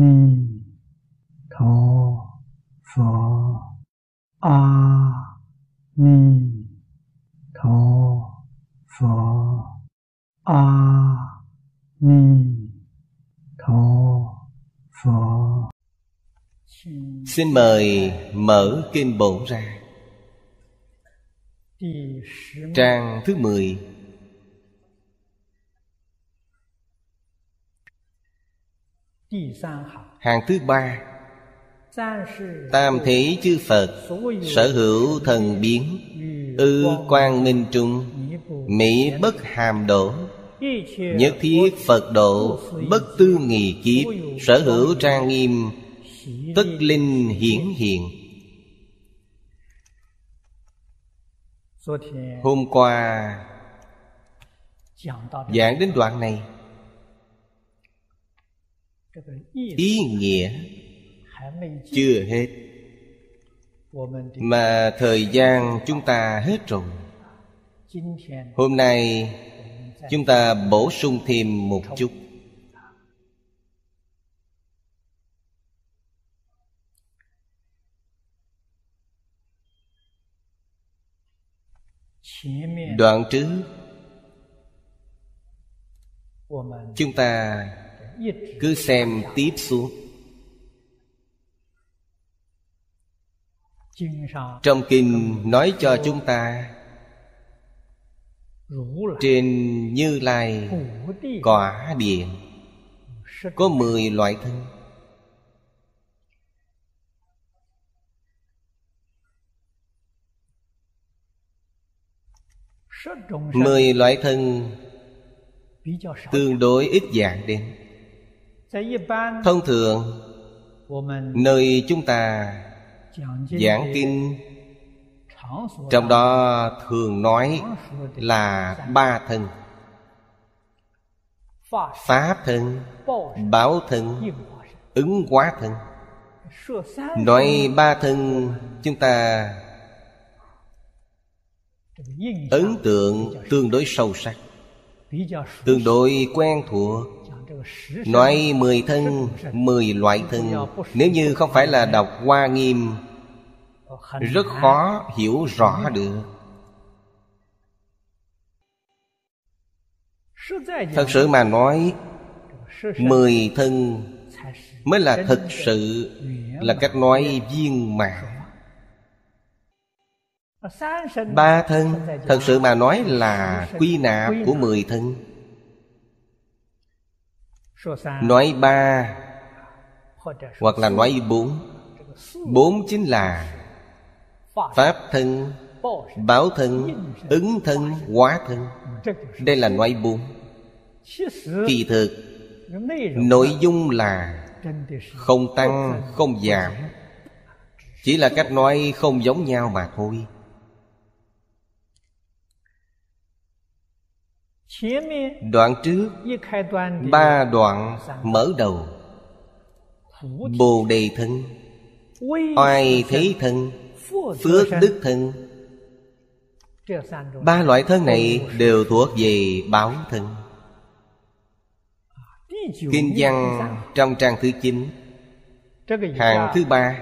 ni tho phở a ni tho phở a ni tho phở Xin mời mở kinh bổn ra. Trang thứ 10 Hàng thứ ba. Tam thế chư Phật Sở hữu thần biến Ư quang minh trung Mỹ bất hàm đổ Nhất thiết Phật độ Bất tư nghì kiếp Sở hữu trang nghiêm Tất linh hiển. hiện. Hôm qua Giảng đến đoạn này Ý nghĩa Chưa hết. Mà thời gian chúng ta hết rồi. Hôm nay Chúng ta bổ sung thêm một chút. Đoạn trước, Chúng ta cứ xem tiếp xuống. Trong kinh nói cho chúng ta, Trên Như Lai Quả Điện, Có mười loại thân. Mười loại thân Tương đối ít dạng đến. Thông thường Nơi chúng ta Giảng kinh Trong đó thường nói là ba thân. Pháp thân Báo thân Ứng hóa thân. Nói ba thân Chúng ta Ấn tượng tương đối sâu sắc Tương đối quen thuộc Nói mười thân, mười loại thân. Nếu như không phải là đọc Hoa Nghiêm Rất khó hiểu rõ được. Thật sự mà nói Mười thân Mới là thực sự Là cách nói viên mãn. Ba thân Thật sự mà nói là quy nạp của mười thân. Nói ba, Hoặc là nói bốn. Bốn chính là Pháp thân, Báo thân, Ứng thân, Hóa thân. Đây là nói bốn. Kỳ thực, Nội dung là Không tăng, Không giảm. Chỉ là cách nói không giống nhau mà thôi. Đoạn trước Ba đoạn mở đầu. Bồ đề thân. Oai thế thân. Phước đức thân. Ba loại thân này đều thuộc về báo thân. Kinh văn trong trang thứ 9 Hàng thứ ba.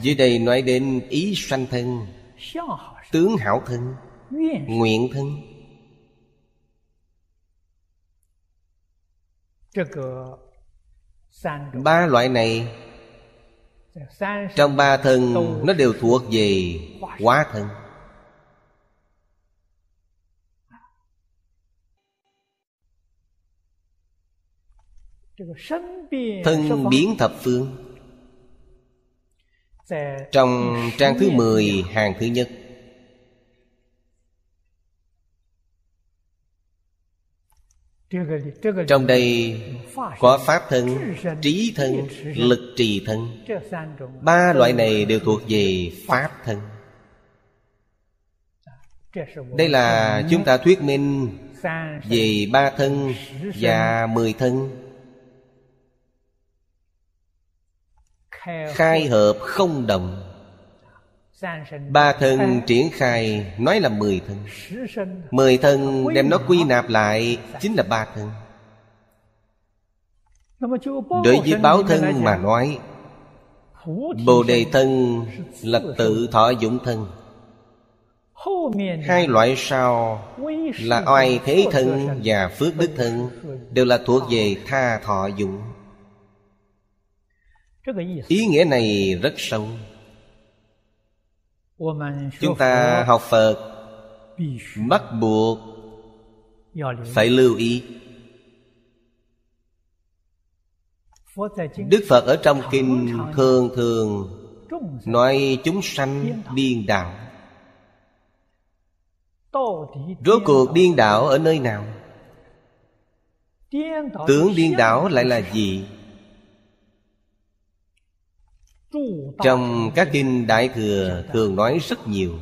Dưới đây nói đến ý sanh thân Tướng hảo thân Nguyện thân Ba loại này Trong ba thân Nó đều thuộc về hóa thân. Thân biến thập phương. Trong trang thứ 10 hàng thứ nhất Trong đây có pháp thân, trí thân, lực trì thân. Ba loại này đều thuộc về pháp thân. Đây là chúng ta thuyết minh Về ba thân và mười thân. Khai hợp không đồng. Ba thân triển khai nói là mười thân. Mười thân đem nó quy nạp lại Chính là ba thân. Đối với báo thân mà nói Bồ đề thân là tự thọ dụng thân. Hai loại sau là oai thế thân và phước đức thân Đều là thuộc về tha thọ dụng. Ý nghĩa này rất sâu Chúng ta học Phật. Bắt buộc Phải lưu ý. Đức Phật ở trong kinh thường thường Nói chúng sanh điên đạo Rốt cuộc điên đảo ở nơi nào? Tướng điên đảo lại là gì? Trong các kinh Đại Thừa thường nói rất nhiều.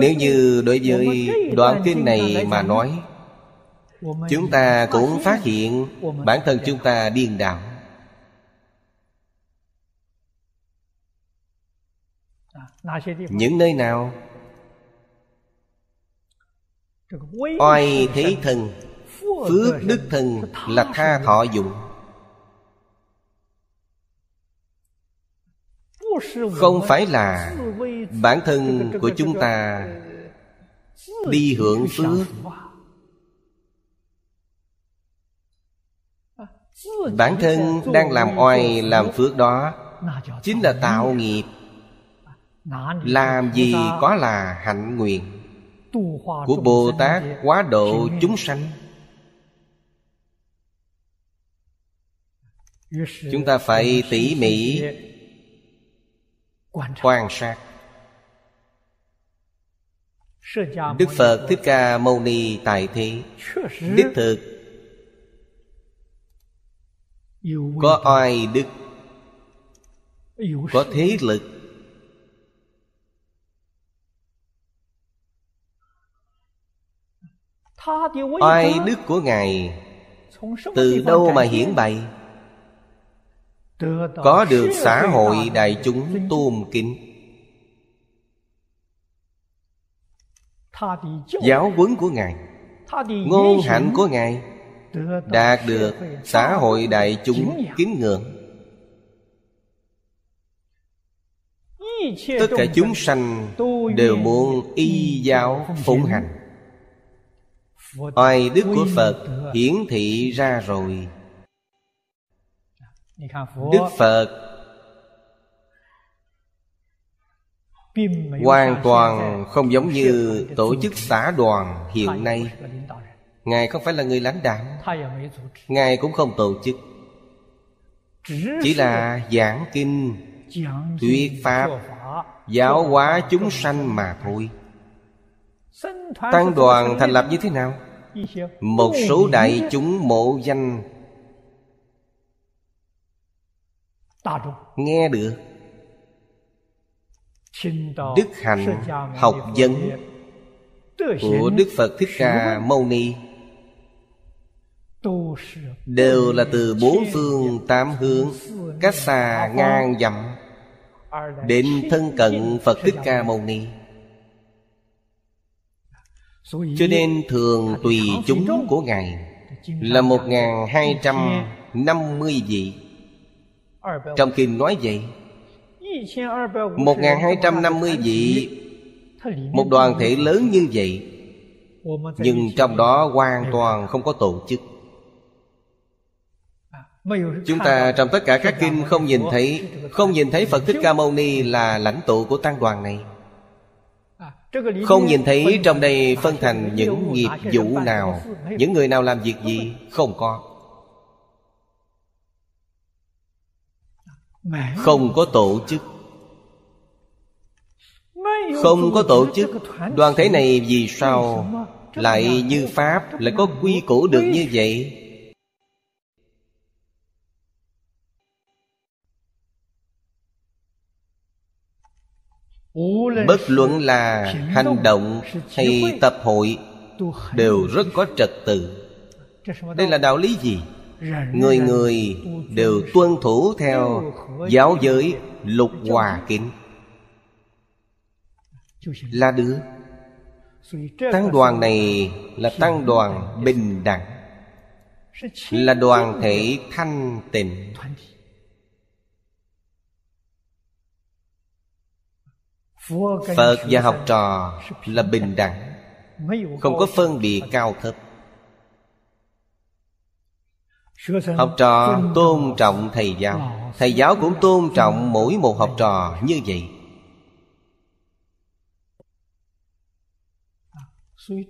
Nếu như đối với đoạn kinh này mà nói Chúng ta cũng phát hiện Bản thân chúng ta điên đảo. Những nơi nào? Oai thế thân Phước đức thần là tha thọ dụng. Không phải là bản thân của chúng ta Đi hưởng phước. Bản thân đang làm oai làm phước đó Chính là tạo nghiệp. Làm gì có là hạnh nguyện. Của Bồ Tát quá độ chúng sanh. Chúng ta phải tỉ mỉ Quan sát. Đức Phật Thích Ca Mâu Ni tại thế. Đích thực. Có oai đức. Có thế lực. Oai đức. của Ngài. Từ đâu mà hiển bày Có được xã hội đại chúng tôn kính. Giáo huấn của Ngài Ngôn hạnh của Ngài Đạt được xã hội đại chúng kính ngưỡng. Tất cả chúng sanh đều muốn y giáo phụng hành. Oai đức của Phật hiển thị ra rồi Đức Phật Hoàn toàn không giống như tổ chức xã đoàn hiện nay. Ngài không phải là người lãnh đạo. Ngài cũng không tổ chức. Chỉ là giảng kinh Thuyết Pháp Giáo hóa chúng sanh mà thôi. Tăng đoàn thành lập như thế nào? Một số đại chúng mộ danh Nghe được. Đức hạnh học vấn Của Đức Phật Thích Ca Mâu Ni. Đều là từ bốn phương tám hướng Cách xa ngang dặm Đến thân cận Phật Thích Ca Mâu Ni. Cho nên thường tùy chúng của Ngài Là một hai trăm năm mươi vị trong kinh nói vậy, một hai trăm năm mươi vị, Một đoàn thể lớn như vậy, Nhưng trong đó hoàn toàn không có tổ chức. Chúng ta trong tất cả các kinh không nhìn thấy, Không nhìn thấy Phật Thích Ca Mâu Ni là lãnh tụ của tăng đoàn này. Không nhìn thấy trong đây phân thành những nghiệp vụ nào, Những người nào làm việc gì Không có. Không có tổ chức. Không có tổ chức. Đoàn thể này vì sao Lại như Pháp, Lại có quy củ được như vậy? Bất luận là hành động hay tập hội Đều rất có trật tự. Đây là đạo lý gì? Người người đều tuân thủ theo giáo giới lục hòa kính Là được Tăng đoàn này là tăng đoàn bình đẳng Là đoàn thể thanh tịnh Phật và học trò là bình đẳng Không có phân biệt cao thấp Học trò tôn trọng thầy giáo. Thầy giáo cũng tôn trọng mỗi một học trò như vậy.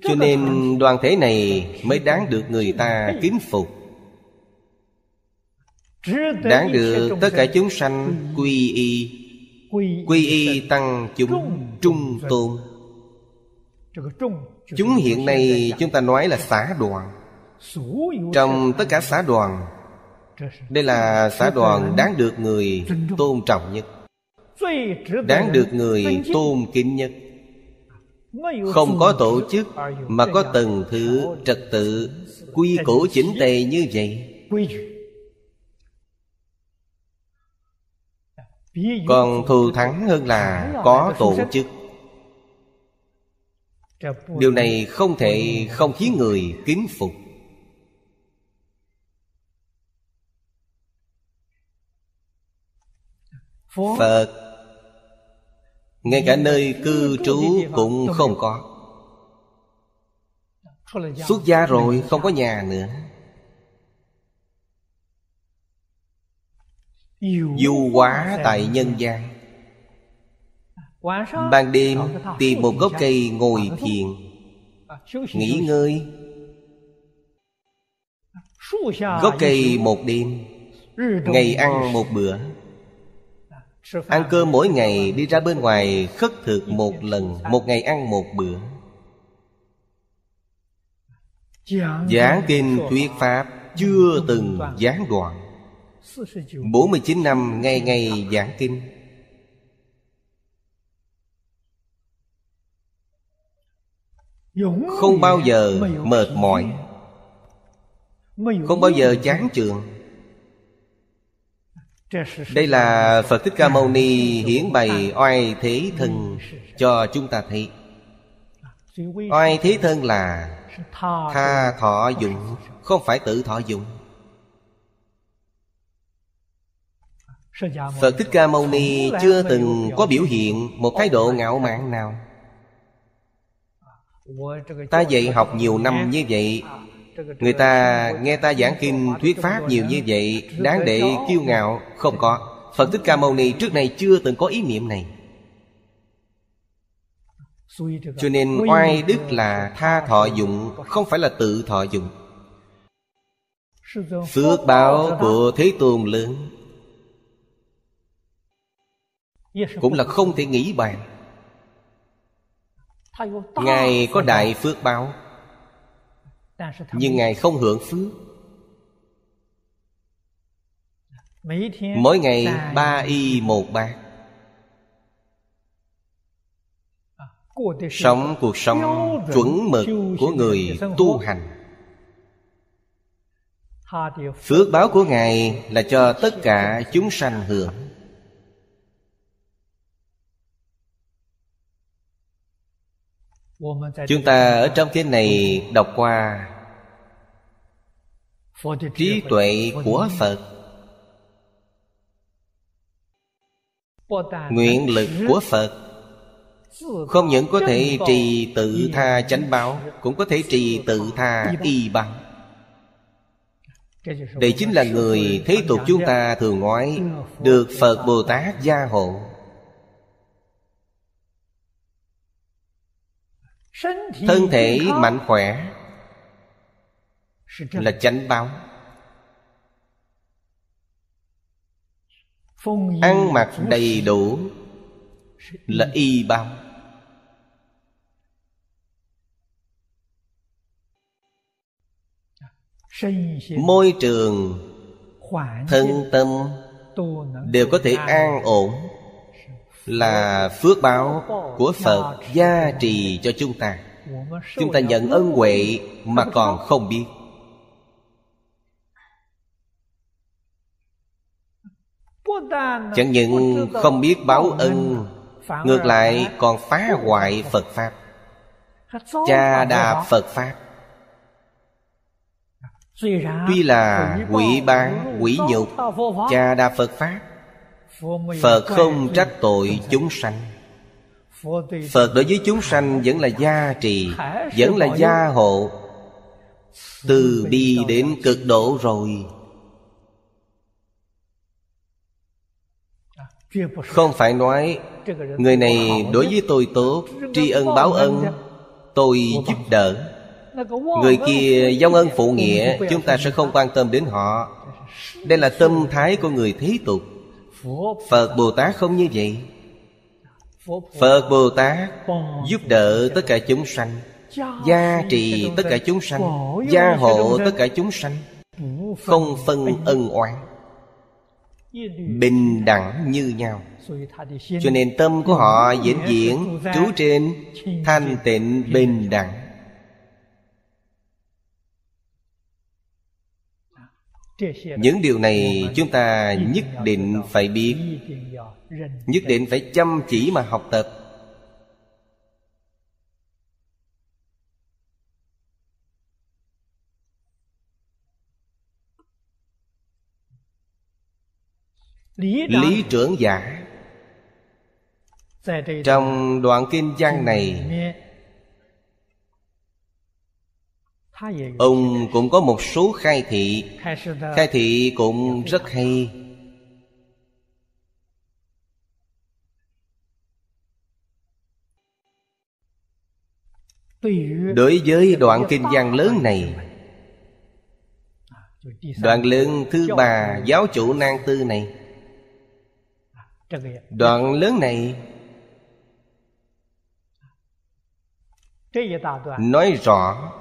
Cho nên đoàn thể này mới đáng được người ta kính phục. Đáng được tất cả chúng sanh quy y. Quy y tăng chúng trung tôn. Chúng hiện nay chúng ta nói là xã đoàn trong tất cả xã đoàn, Đây là xã đoàn đáng được người tôn trọng nhất, Đáng được người tôn kính nhất. Không có tổ chức Mà có từng thứ trật tự, Quy củ chỉnh tề như vậy. Còn thù thắng hơn là có tổ chức. Điều này không thể không khiến người kính phục. Phật. Ngay cả nơi cư trú cũng không có. Xuất gia rồi không có nhà nữa. Du hóa tại nhân gian ban đêm tìm một gốc cây ngồi thiền nghỉ ngơi. Gốc cây một đêm ngày ăn một bữa ăn cơm mỗi ngày, đi ra bên ngoài, khất thực một lần, một ngày ăn một bữa. Giảng kinh thuyết pháp, chưa từng gián đoạn. 49 năm ngày ngày giảng kinh. Không bao giờ mệt mỏi. Không bao giờ chán chường. Đây là Phật Thích Ca Mâu Ni hiển bày oai thế thân cho chúng ta thấy. Oai thế thân là tha thọ dụng, Không phải tự thọ dụng. Phật Thích Ca Mâu Ni chưa từng có biểu hiện một thái độ ngạo mạn nào. Ta dạy học nhiều năm như vậy Người ta nghe ta giảng kinh, thuyết pháp nhiều như vậy, Đáng để kiêu ngạo, Không có. Phật Thích Ca Mâu Ni trước này chưa từng có ý niệm này. Cho nên oai đức là tha thọ dụng, Không phải là tự thọ dụng. Phước báo của Thế Tôn lớn. Cũng là không thể nghĩ bàn. Ngài có đại phước báo nhưng ngài không hưởng phước. Mỗi ngày ba y một bát. Sống cuộc sống chuẩn mực của người tu hành. Phước báo của ngài là cho tất cả chúng sanh hưởng Chúng ta ở trong kinh này đọc qua Trí tuệ của Phật. Nguyện lực của Phật Không những có thể trì tự tha chánh báo, Cũng có thể trì tự tha y bằng. Đây chính là người thế tục chúng ta thường nói Được Phật Bồ Tát gia hộ. Thân thể mạnh khỏe là chánh báo. Ăn mặc đầy đủ là y báo. Môi trường thân tâm đều có thể an ổn là phước báo của phật gia trì cho chúng ta. Chúng ta nhận ân huệ mà còn không biết. Chẳng những không biết báo ân, ngược lại còn phá hoại phật pháp. Cha đà phật pháp. Tuy là quỷ bán quỷ nhục, cha đà phật pháp phật không trách tội chúng sanh. Phật đối với chúng sanh vẫn là gia trì vẫn là gia hộ. Từ bi đến cực độ rồi. Không phải nói người này đối với tôi tốt tri ân báo ân tôi giúp đỡ. Người kia dông ân phụ nghĩa chúng ta sẽ không quan tâm đến họ. Đây là tâm thái của người thế tục phật bồ tát không như vậy. Phật bồ tát giúp đỡ tất cả chúng sanh, gia trì tất cả chúng sanh, gia hộ tất cả chúng sanh, không phân ân oán, bình đẳng như nhau. Cho nên tâm của họ diễn diễn trú trên thanh tịnh bình đẳng. Những điều này chúng ta nhất định phải biết. Nhất định phải chăm chỉ mà học tập. Lý trưởng giả. Trong đoạn kinh văn này ông cũng có một số khai thị. Khai thị cũng rất hay. Đối với đoạn kinh văn lớn này đoạn lớn thứ ba giáo chủ nan tư này. Đoạn lớn này nói rõ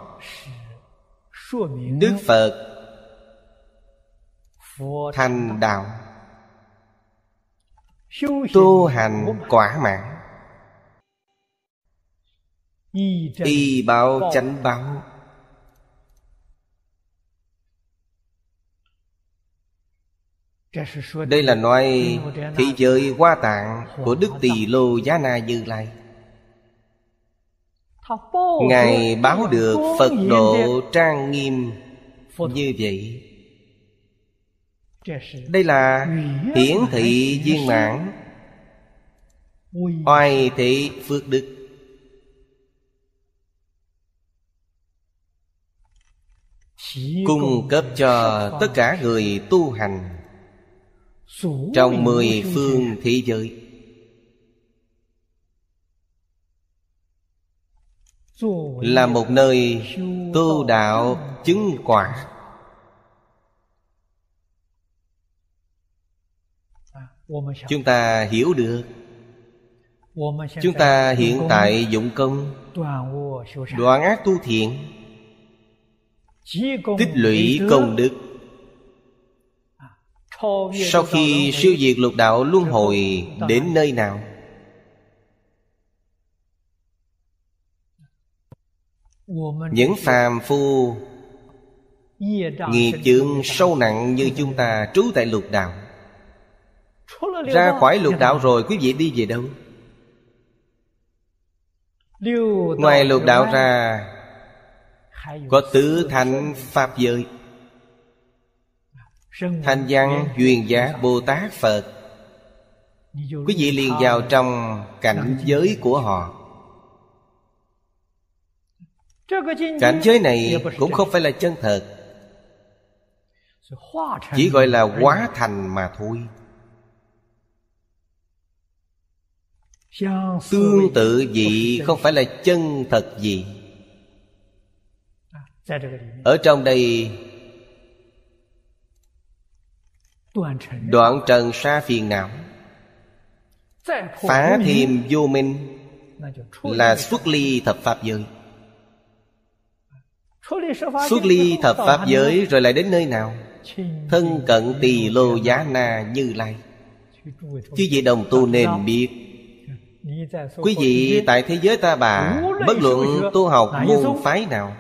đức phật thành đạo tu hành quả mãn y báo chánh báo. Đây là nói thị giới hoa tạng của đức tỳ lô giá na như lai ngài báo được phật độ trang nghiêm như vậy. Đây là hiển thị viên mãn. Oai thị phước đức. Cung cấp cho tất cả người tu hành trong mười phương thế giới là một nơi tu đạo chứng quả. Chúng ta hiểu được. Chúng ta hiện tại dụng công, đoạn ác tu thiện, tích lũy công đức. Sau khi siêu diệt lục đạo luân hồi đến nơi nào những phàm phu nghiệp chướng sâu nặng như chúng ta trú tại lục đạo. Ra khỏi lục đạo rồi quý vị đi về đâu? Ngoài lục đạo ra có tứ thành pháp giới. Thanh văn duyên giá bồ tát phật. Quý vị liền vào trong cảnh giới của họ cảnh giới này cũng không phải là chân thật. chỉ gọi là hóa thành mà thôi. tương tự gì không phải là chân thật gì. ở trong đây đoạn trần sa phiền não. phá thêm vô minh là xuất ly thập pháp giới xuất ly thập pháp giới rồi lại đến nơi nào? Thân cận tỳ lô giá na như lai. Chứ vị đồng tu nên biết. Quý vị tại thế giới ta bà bất luận tu học môn phái nào.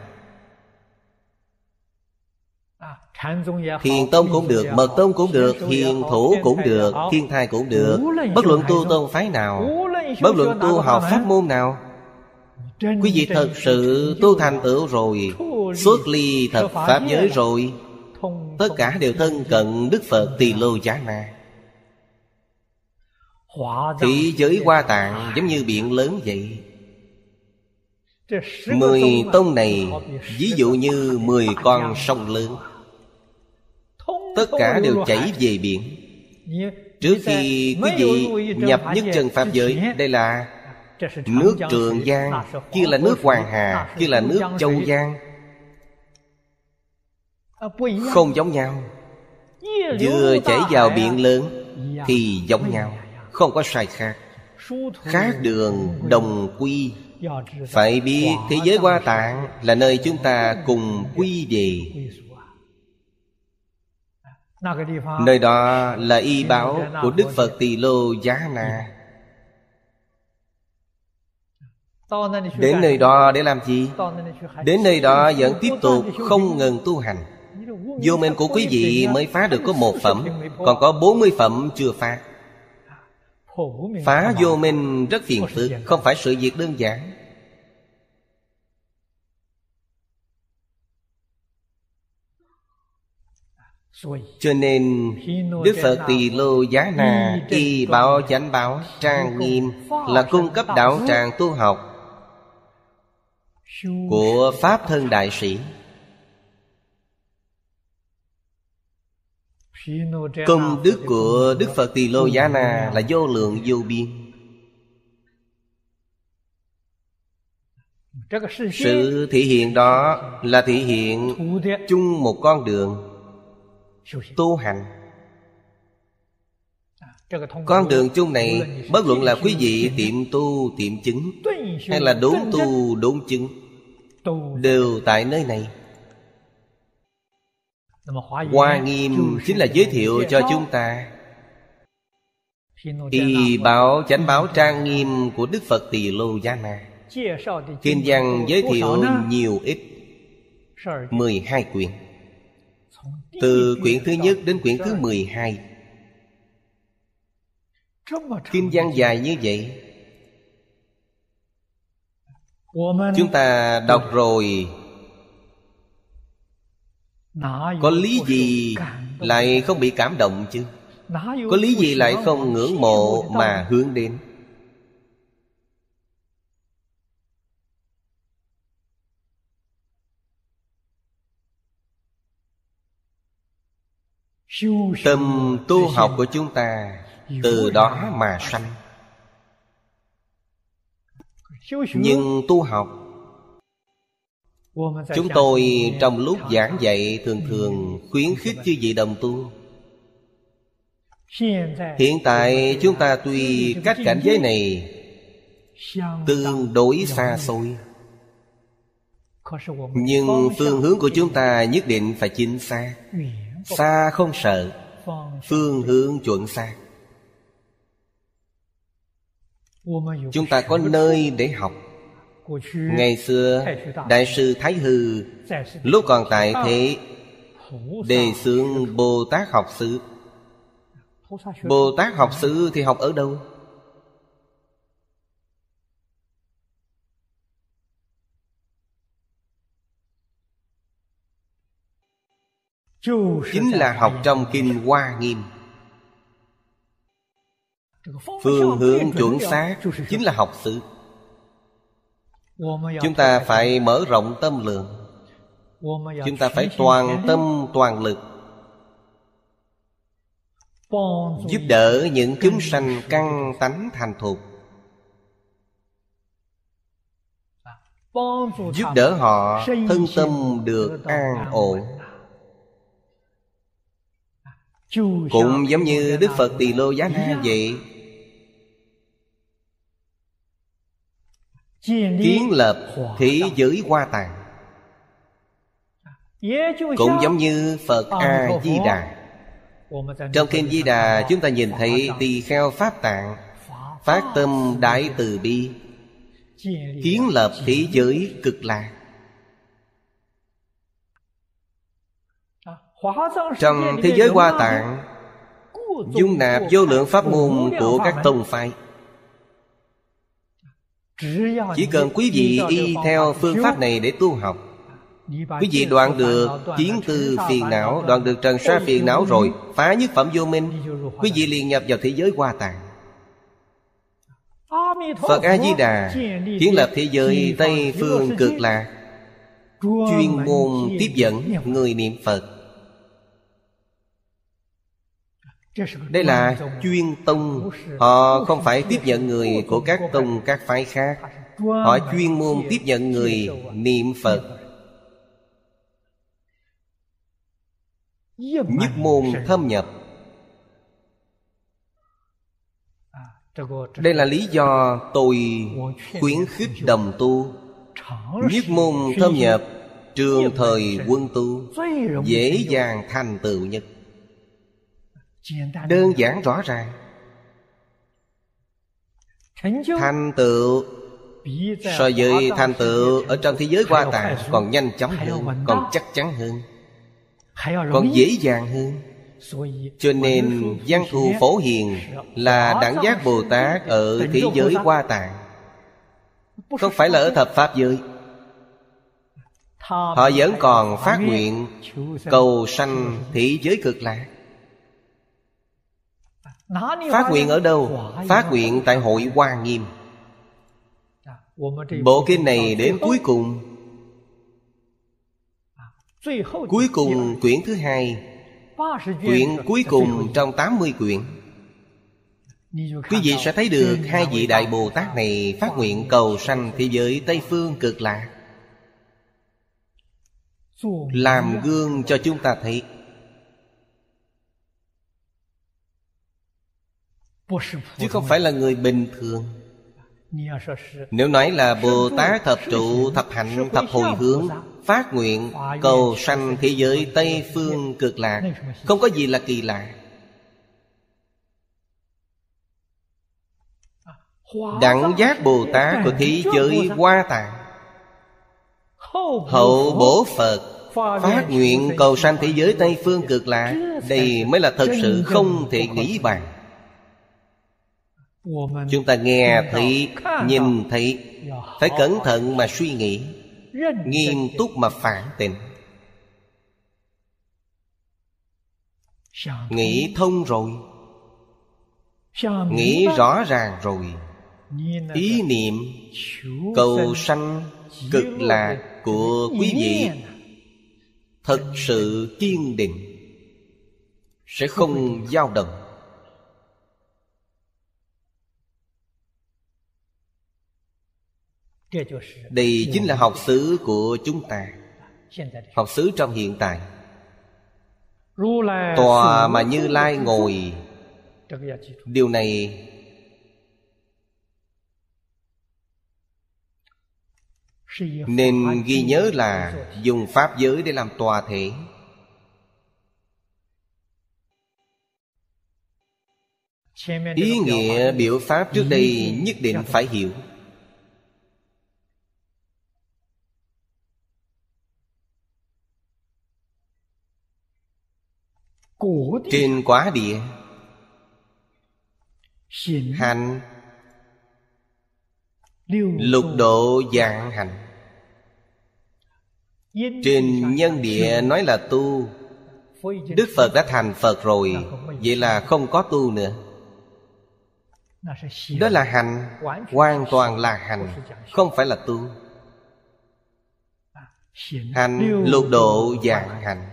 Thiền tông cũng được, mật tông cũng được Hiền thủ cũng được, thiên thai cũng được. Bất luận tu tôn phái nào Bất luận tu học pháp môn nào. Quý vị thật sự tu thành tựu rồi Xuất ly thật Pháp giới rồi Tất cả đều thân cận Đức Phật Tỳ Lô Giá Na Thị giới hoa tạng giống như biển lớn vậy Mười tông này Ví dụ như mười con sông lớn Tất cả đều chảy về biển Trước khi quý vị nhập nhất chân Pháp giới Đây là nước Trường Giang Kia là nước Hoàng Hà Kia là nước Châu Giang Không giống nhau. Vừa chảy vào biển lớn Thì giống nhau Không có sai khác. Khác đường đồng quy. Phải biết thế giới hoa tạng Là nơi chúng ta cùng quy về. Nơi đó là y báo của Đức Phật Tỳ Lô Giá Na. Đến nơi đó để làm gì? Đến nơi đó vẫn tiếp tục không ngừng tu hành Vô minh của quý vị mới phá được có một phẩm, Còn có bốn mươi phẩm chưa phá. Phá vô minh rất phiền phức, Không phải sự việc đơn giản. Cho nên Đức Phật Tỳ Lô Giá Na Y bảo chánh bảo trang nghiêm Là cung cấp đạo tràng tu học Của Pháp thân đại sĩ. Công đức của Đức Phật Tỳ Lô Giá Na Là vô lượng vô biên. Sự thể hiện đó Là thể hiện chung một con đường tu hành. Con đường chung này bất luận là quý vị tiệm tu tiệm chứng hay là đốn tu đốn chứng đều tại nơi này hoa nghiêm chính là giới thiệu cho chúng ta. Y báo chánh báo trang nghiêm của đức phật tỳ lô gia na. kinh văn giới thiệu nhiều ít. Mười hai quyển. Từ quyển thứ nhất đến quyển thứ mười hai. Kinh văn dài như vậy. Chúng ta đọc rồi Có lý gì lại không bị cảm động chứ? Có lý gì lại không ngưỡng mộ mà hướng đến? Tâm tu học của chúng ta Từ đó mà sanh. Nhưng tu học Chúng tôi trong lúc giảng dạy Thường thường khuyến khích chư vị đồng tu. Hiện tại chúng ta tuy cách cảnh giới này Tương đối xa xôi, Nhưng phương hướng của chúng ta nhất định phải chính xác. Xa không sợ, Phương hướng chuẩn xác. Chúng ta có nơi để học Ngày xưa Đại sư Thái Hư Lúc còn tại thế Đề xướng Bồ Tát học xứ. Bồ Tát học xứ thì học ở đâu? chính là học trong kinh hoa nghiêm. phương hướng chuẩn xác chính là học sự chúng ta phải mở rộng tâm lượng. Chúng ta phải toàn tâm, toàn lực. Giúp đỡ những chúng sanh căn tánh thành thục. Giúp đỡ họ thân tâm được an ổn. Cũng giống như Đức Phật Tỳ Lô Giá Na vậy Kiến lập thế giới hoa tạng. Cũng giống như Phật A-di-đà Trong Kinh Di Đà chúng ta nhìn thấy tỳ kheo Pháp tạng Phát tâm đại từ bi Kiến lập thế giới cực lạc. Trong thế giới hoa tạng Dung nạp vô lượng pháp môn của các tông phái Chỉ cần quý vị y theo phương pháp này để tu học Quý vị đoạn được kiến tư phiền não Đoạn được trần sa phiền não rồi Phá nhất phẩm vô minh Quý vị liền nhập vào thế giới hoa tạng. Phật A-di-đà Kiến lập thế giới Tây Phương cực lạc Chuyên môn tiếp dẫn người niệm Phật Đây là chuyên tông. Họ không phải tiếp nhận người của các tông, các phái khác. Họ chuyên môn tiếp nhận người niệm Phật. Nhất môn thâm nhập. Đây là lý do tôi khuyến khích đồng tu. Nhất môn thâm nhập, Trường thời quân tu, Dễ dàng thành tựu nhất. Đơn giản rõ ràng. Thành tựu So với thành tựu Ở trong thế giới qua tạng Còn nhanh chóng hơn Còn chắc chắn hơn Còn dễ dàng hơn. Cho nên Văn thù phổ hiền Là đẳng giác Bồ Tát Ở thế giới qua tạng. Không phải là ở thập Pháp giới? Họ vẫn còn phát nguyện Cầu sanh thế giới cực lạc Phát nguyện ở đâu? Phát nguyện tại hội Hoa Nghiêm. Bộ kinh này đến cuối cùng. Cuối cùng quyển thứ hai. Quyển cuối cùng trong 80 quyển. Quý vị sẽ thấy được hai vị Đại Bồ Tát này phát nguyện cầu sanh thế giới Tây Phương cực lạc. Làm gương cho chúng ta thấy Chứ không phải là người bình thường. Nếu nói là Bồ Tát thập trụ, thập hạnh, thập hồi hướng Phát nguyện cầu sanh thế giới Tây Phương cực lạc Không có gì là kỳ lạ. Đẳng giác Bồ Tát của thế giới Hoa Tạng. Hậu bổ Phật Phát nguyện cầu sanh thế giới Tây Phương cực lạc. Đây mới là thật sự không thể nghĩ bàn Chúng ta nghe thấy, nhìn thấy. Phải cẩn thận mà suy nghĩ. Nghiêm túc mà phản tỉnh Nghĩ thông rồi. Nghĩ rõ ràng rồi. Ý niệm cầu sanh cực lạc của quý vị. Thật sự kiên định. Sẽ không dao động Đây chính là học xứ của chúng ta. Học xứ trong hiện tại. Tòa mà Như Lai ngồi, Điều này Nên ghi nhớ là Dùng Pháp giới để làm tòa thể. Ý nghĩa biểu Pháp trước đây nhất định phải hiểu. Trên quá địa. Hành. Lục độ dạng hành. Trên nhân địa nói là tu. Đức phật đã thành phật rồi vậy là không có tu nữa. Đó là hành. hoàn toàn là hành không phải là tu. Hành lục độ dạng hành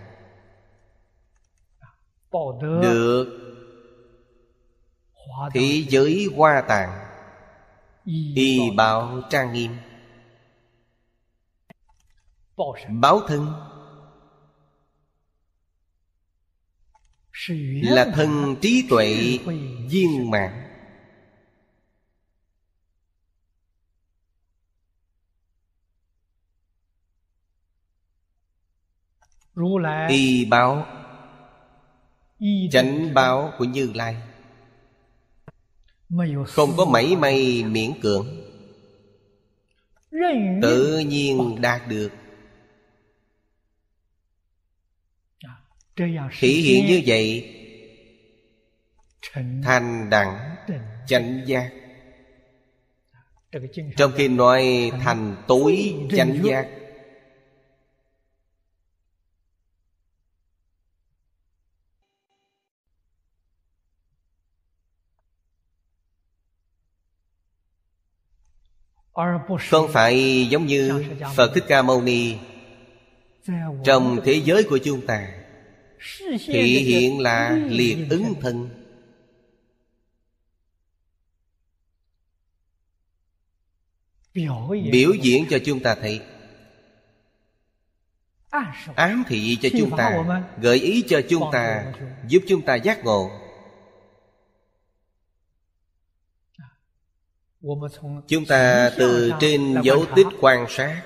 được. Thế giới hoa tạng. Y báo trang nghiêm. Báo thân. Là thân trí tuệ viên mãn. Y báo chánh báo của như lai. Không có mảy may miễn cưỡng. Tự nhiên đạt được. Thể hiện như vậy thành đẳng chánh giác. Trong khi nói thành tối chánh giác Không phải giống như Phật Thích Ca Mâu Ni. Trong thế giới của chúng ta Thị hiện là liệt ứng thân. Biểu diễn cho chúng ta thấy. Ám thị cho chúng ta Gợi ý cho chúng ta Giúp chúng ta giác ngộ Chúng ta từ trên dấu tích quan sát,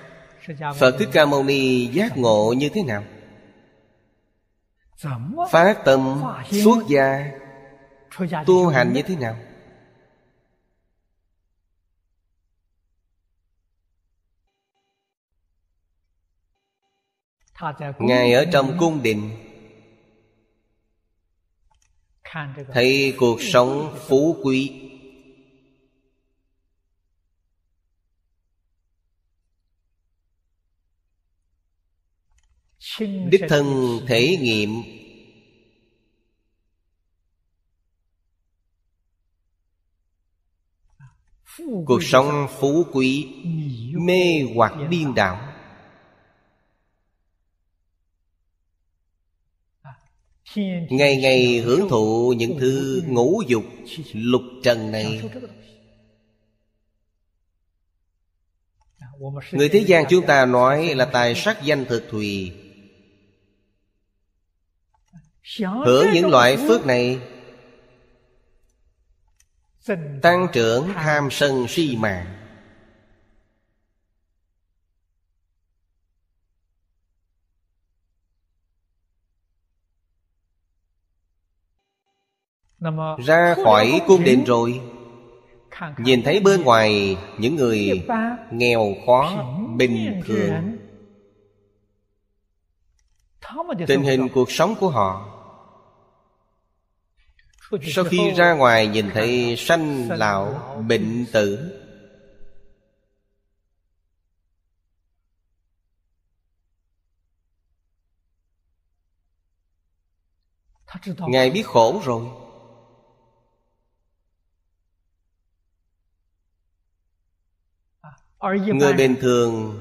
Phật Thích Ca Mâu Ni giác ngộ như thế nào? Phát tâm xuất gia, Tu hành như thế nào? Ngài ở trong cung đình, Thấy cuộc sống phú quý đích thân thể nghiệm. Cuộc sống phú quý mê hoặc điên đảo. Ngày ngày hưởng thụ những thứ ngũ dục lục trần này. người thế gian chúng ta nói là tài sắc danh thực thùy Hưởng những loại phước này. Tăng trưởng tham sân si mạng Ra khỏi cung điện rồi. Nhìn thấy bên ngoài những người nghèo khó, bình thường. Tình hình cuộc sống của họ sau khi ra ngoài nhìn thấy sanh lão bệnh tử. Ngài biết khổ rồi. Người bình thường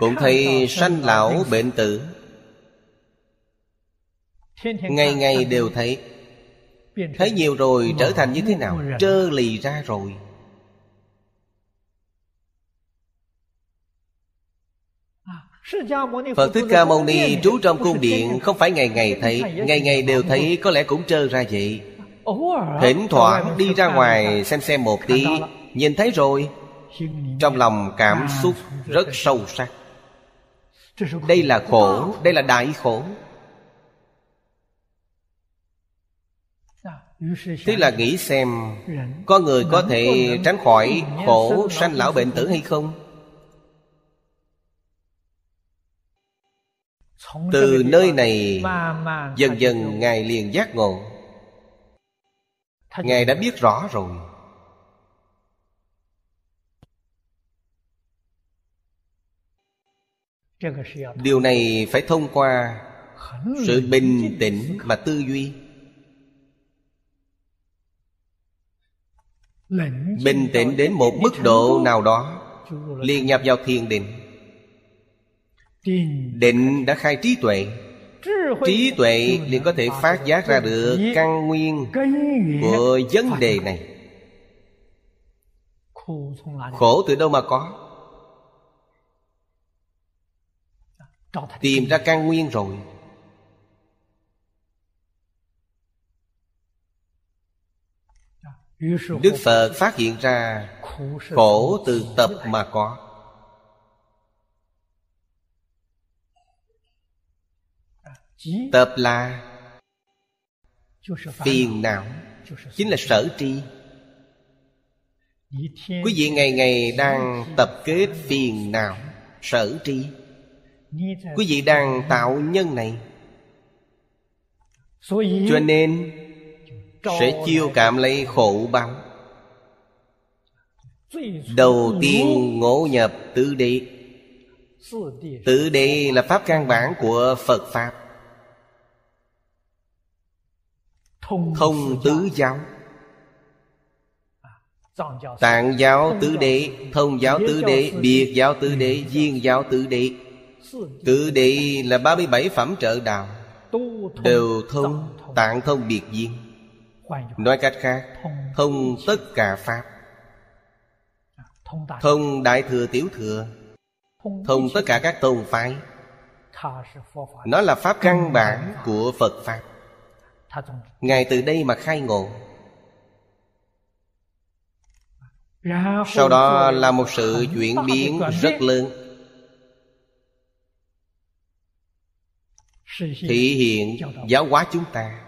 cũng thấy sanh lão bệnh tử. Ngày ngày đều thấy Thấy nhiều rồi, trở thành như thế nào? Trơ lì ra rồi. Phật Thích Ca Mâu Ni, trú trong cung điện, Không phải ngày ngày thấy, Ngày ngày đều thấy, có lẽ cũng trơ ra vậy. Thỉnh thoảng đi ra ngoài, xem xem một tí, Nhìn thấy rồi. Trong lòng cảm xúc rất sâu sắc. Đây là khổ, Đây là đại khổ. Thế là nghĩ xem, Có người có thể tránh khỏi khổ sanh lão bệnh tử hay không? Từ nơi này, Dần dần Ngài liền giác ngộ. Ngài đã biết rõ rồi. Điều này phải thông qua Sự bình tĩnh mà tư duy. Bình tĩnh đến một mức độ nào đó, liền nhập vào thiền định. Định đã khai trí tuệ. Trí tuệ liền có thể phát giác ra được căn nguyên của vấn đề này. Khổ từ đâu mà có? Tìm ra căn nguyên rồi. Đức Phật phát hiện ra Khổ từ tập mà có. Tập là Phiền não Chính là sở tri. Quý vị ngày ngày đang tập kết phiền não Sở tri. Quý vị đang tạo nhân này. Cho nên sẽ chiêu cảm lấy khổ báo. Đầu tiên ngộ nhập tứ đế. Tứ đế là pháp căn bản của Phật Pháp. Thông tứ giáo. Tạng giáo tứ đế Thông giáo tứ đế Biệt giáo tứ đế Duyên giáo tứ đế. Tứ đế là 37 phẩm trợ đạo. Đều thông Tạng thông biệt duyên Nói cách khác Thông tất cả Pháp. Thông Đại Thừa. Tiểu Thừa. Thông tất cả các tôn phái. Nó là Pháp căn bản của Phật Pháp. Ngài từ đây mà khai ngộ. Sau đó là một sự chuyển biến rất lớn. Thị hiện giáo hóa chúng ta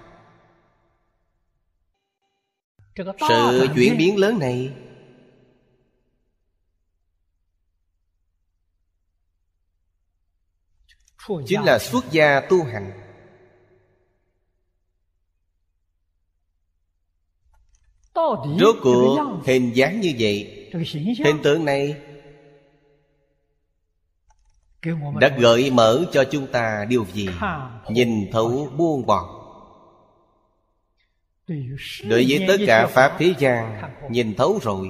Sự chuyển biến lớn này. Chính là xuất gia tu hành. Rốt cuộc hình dáng như vậy Hình tượng này Đã gợi mở cho chúng ta điều gì? Nhìn thấu buông bỏ Đối với tất cả Pháp thế gian Nhìn thấu rồi.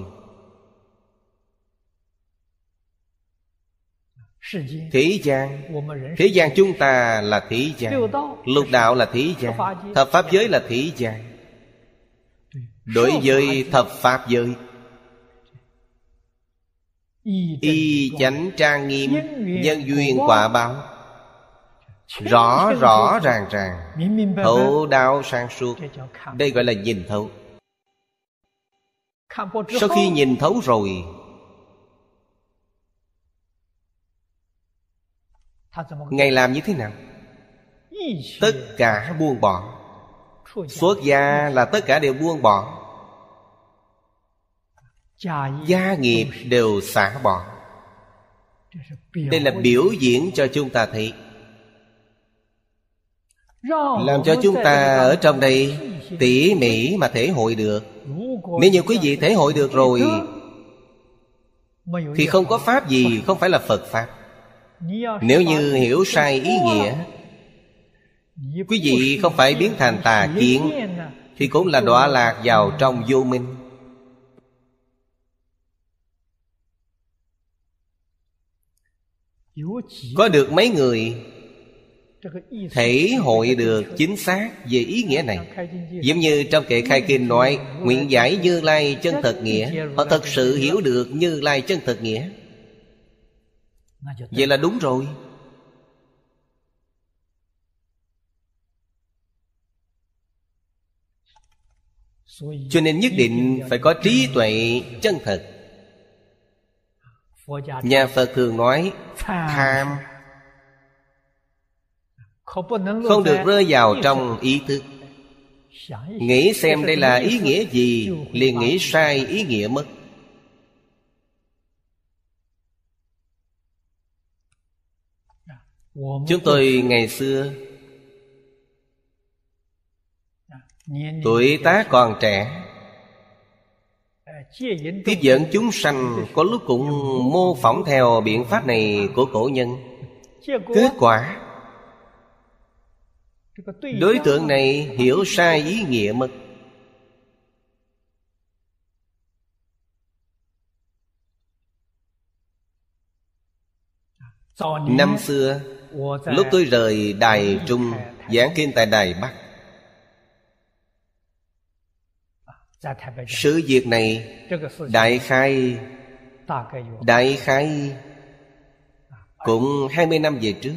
Thế gian Thế gian chúng ta là thế gian Lục đạo là thế gian Thập Pháp giới là thế gian Đối với thập Pháp giới, Y chánh trang nghiêm, Nhân duyên quả báo Rõ rõ ràng ràng. Thấu đạo sang suốt. Đây gọi là nhìn thấu. Sau khi nhìn thấu rồi Ngài làm như thế nào? Tất cả buông bỏ. Xuất gia là tất cả đều buông bỏ. Gia nghiệp đều xả bỏ. Đây là biểu diễn cho chúng ta thấy Làm cho chúng ta ở trong đây tỉ mỉ mà thể hội được. Nếu như quý vị thể hội được rồi Thì không có pháp gì không phải là Phật Pháp. Nếu như hiểu sai ý nghĩa Quý vị không phải biến thành tà kiến Thì cũng là đọa lạc vào trong vô minh. Có được mấy người Thể hội được chính xác về ý nghĩa này. Giống như trong kệ khai kinh nói, Nguyện giải Như Lai chân thật nghĩa. Họ thật sự hiểu được Như Lai chân thật nghĩa. Vậy là đúng rồi. Cho nên nhất định phải có trí tuệ chân thật. Nhà Phật thường nói, Tham không được rơi vào trong ý thức. Nghĩ xem đây là ý nghĩa gì Liền nghĩ sai ý nghĩa mất. Chúng tôi ngày xưa Tuổi tác còn trẻ Tiếp dẫn chúng sanh Có lúc cũng mô phỏng theo biện pháp này của cổ nhân. Kết quả Đối tượng này hiểu sai ý nghĩa mất. Năm xưa, Lúc tôi rời Đài Trung, Giảng kinh tại Đài Bắc, Sự việc này Đại khai Đại khai Cũng 20 năm về trước.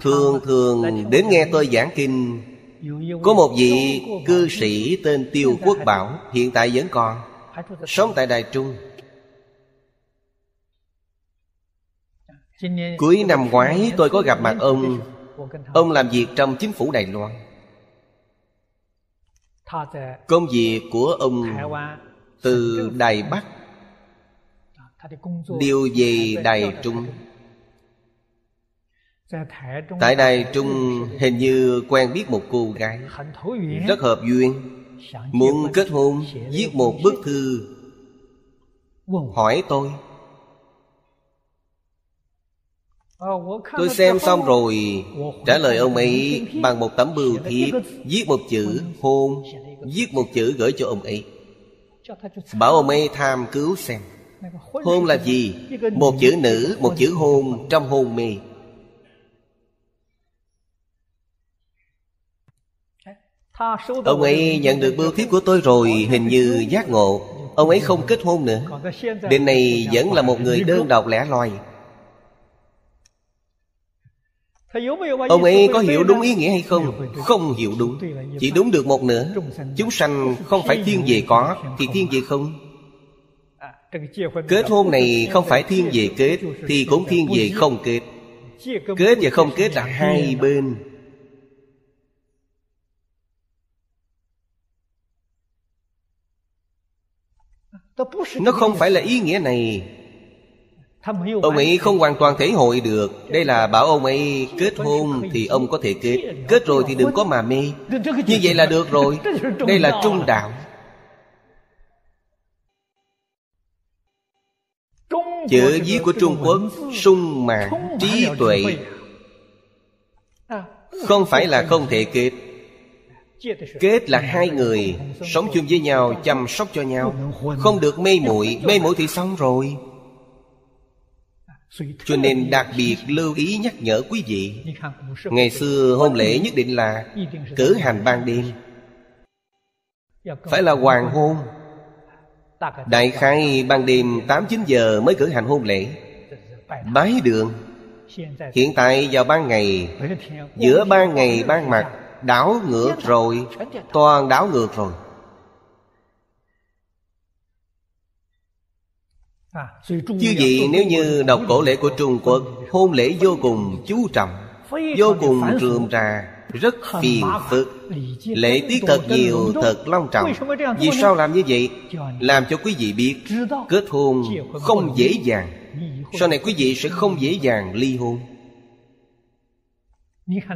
Thường thường đến nghe tôi giảng kinh, Có một vị cư sĩ tên Tiêu Quốc Bảo, Hiện tại vẫn còn, Sống tại Đài Trung. Cuối năm ngoái, tôi có gặp mặt ông. Ông làm việc trong chính phủ Đài Loan. Công việc của ông từ Đài Bắc, Điều về Đài Trung. Tại Đài Trung hình như quen biết một cô gái. Rất hợp duyên. Muốn kết hôn Viết một bức thư. Hỏi tôi. Tôi xem xong rồi. Trả lời ông ấy Bằng một tấm bưu thiếp Viết một chữ hôn Viết một chữ gửi cho ông ấy. Bảo ông ấy tham cứu xem. Hôn là gì? Một chữ nữ, một chữ hôn trong hôn mê Ông ấy nhận được bưu thiếp của tôi rồi Hình như giác ngộ. Ông ấy không kết hôn nữa. Đến nay vẫn là một người đơn độc lẻ loi. Ông ấy có hiểu đúng ý nghĩa hay không? Không hiểu đúng. Chỉ đúng được một nửa. Chúng sanh không phải thiên về có Thì thiên về không? Kết hôn này không phải thiên về kết Thì cũng thiên về không kết. Kết và không kết là hai bên Nó không phải là ý nghĩa này. Ông ấy không hoàn toàn thể hội được. Đây là bảo ông ấy kết hôn Thì ông có thể kết. Kết rồi thì đừng có mà mê. Như vậy là được rồi. Đây là trung đạo. Chữ viết của Trung Quốc Sung mãn trí tuệ. Không phải là không thể kết Kết là hai người Sống chung với nhau, Chăm sóc cho nhau. Không được mê muội Mê muội thì xong rồi. Cho nên đặc biệt lưu ý nhắc nhở quý vị, Ngày xưa hôn lễ nhất định là Cử hành ban đêm. Phải là hoàng hôn. Đại khai ban đêm 8-9 giờ mới cử hành hôn lễ. Bái đường. Hiện tại vào ban ngày, Giữa ban ngày, ban mặt Đảo ngược rồi, Toàn đảo ngược rồi. Chứ gì nếu như đọc cổ lễ của Trung Quốc, Hôn lễ vô cùng chú trọng, Vô cùng rườm rà, Rất phiền phức, Lễ tiết thật nhiều, thật long trọng. Vì sao làm như vậy? Làm cho quý vị biết, Kết hôn không dễ dàng. Sau này quý vị sẽ không dễ dàng ly hôn.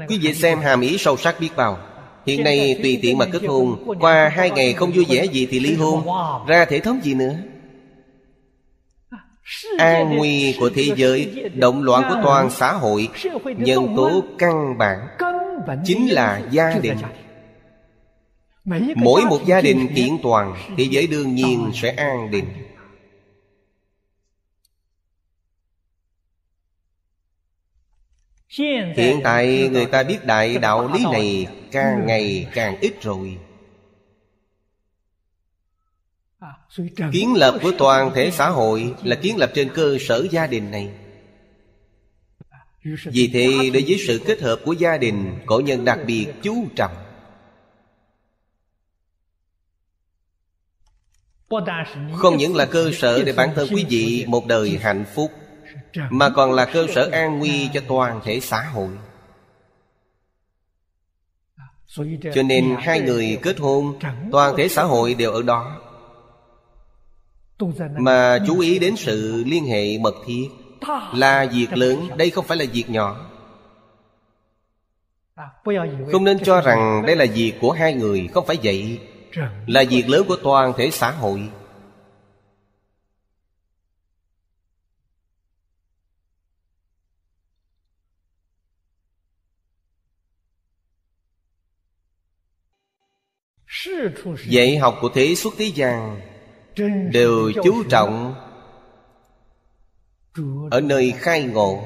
Quý vị xem hàm ý sâu sắc biết bao. Hiện nay tùy tiện mà kết hôn. Qua hai ngày không vui vẻ gì thì ly hôn. Ra thể thống gì nữa? An nguy của thế giới động loạn của toàn xã hội. nhân tố căn bản chính là gia đình. mỗi một gia đình kiện toàn thế giới đương nhiên sẽ an định hiện tại người ta biết đại đạo lý này càng ngày càng ít rồi. Kiến lập của toàn thể xã hội là kiến lập trên cơ sở gia đình này. Vì thế, đối với sự kết hợp của gia đình, cổ nhân đặc biệt chú trọng. Không những là cơ sở để bản thân quý vị một đời hạnh phúc mà còn là cơ sở an nguy cho toàn thể xã hội. Cho nên hai người kết hôn toàn thể xã hội đều ở đó. Mà chú ý đến sự liên hệ mật thiết là việc lớn đây không phải là việc nhỏ. Không nên cho rằng đây là việc của hai người không phải vậy. Là việc lớn của toàn thể xã hội dạy học của thế xuất thế gian đều chú trọng ở nơi khai ngộ.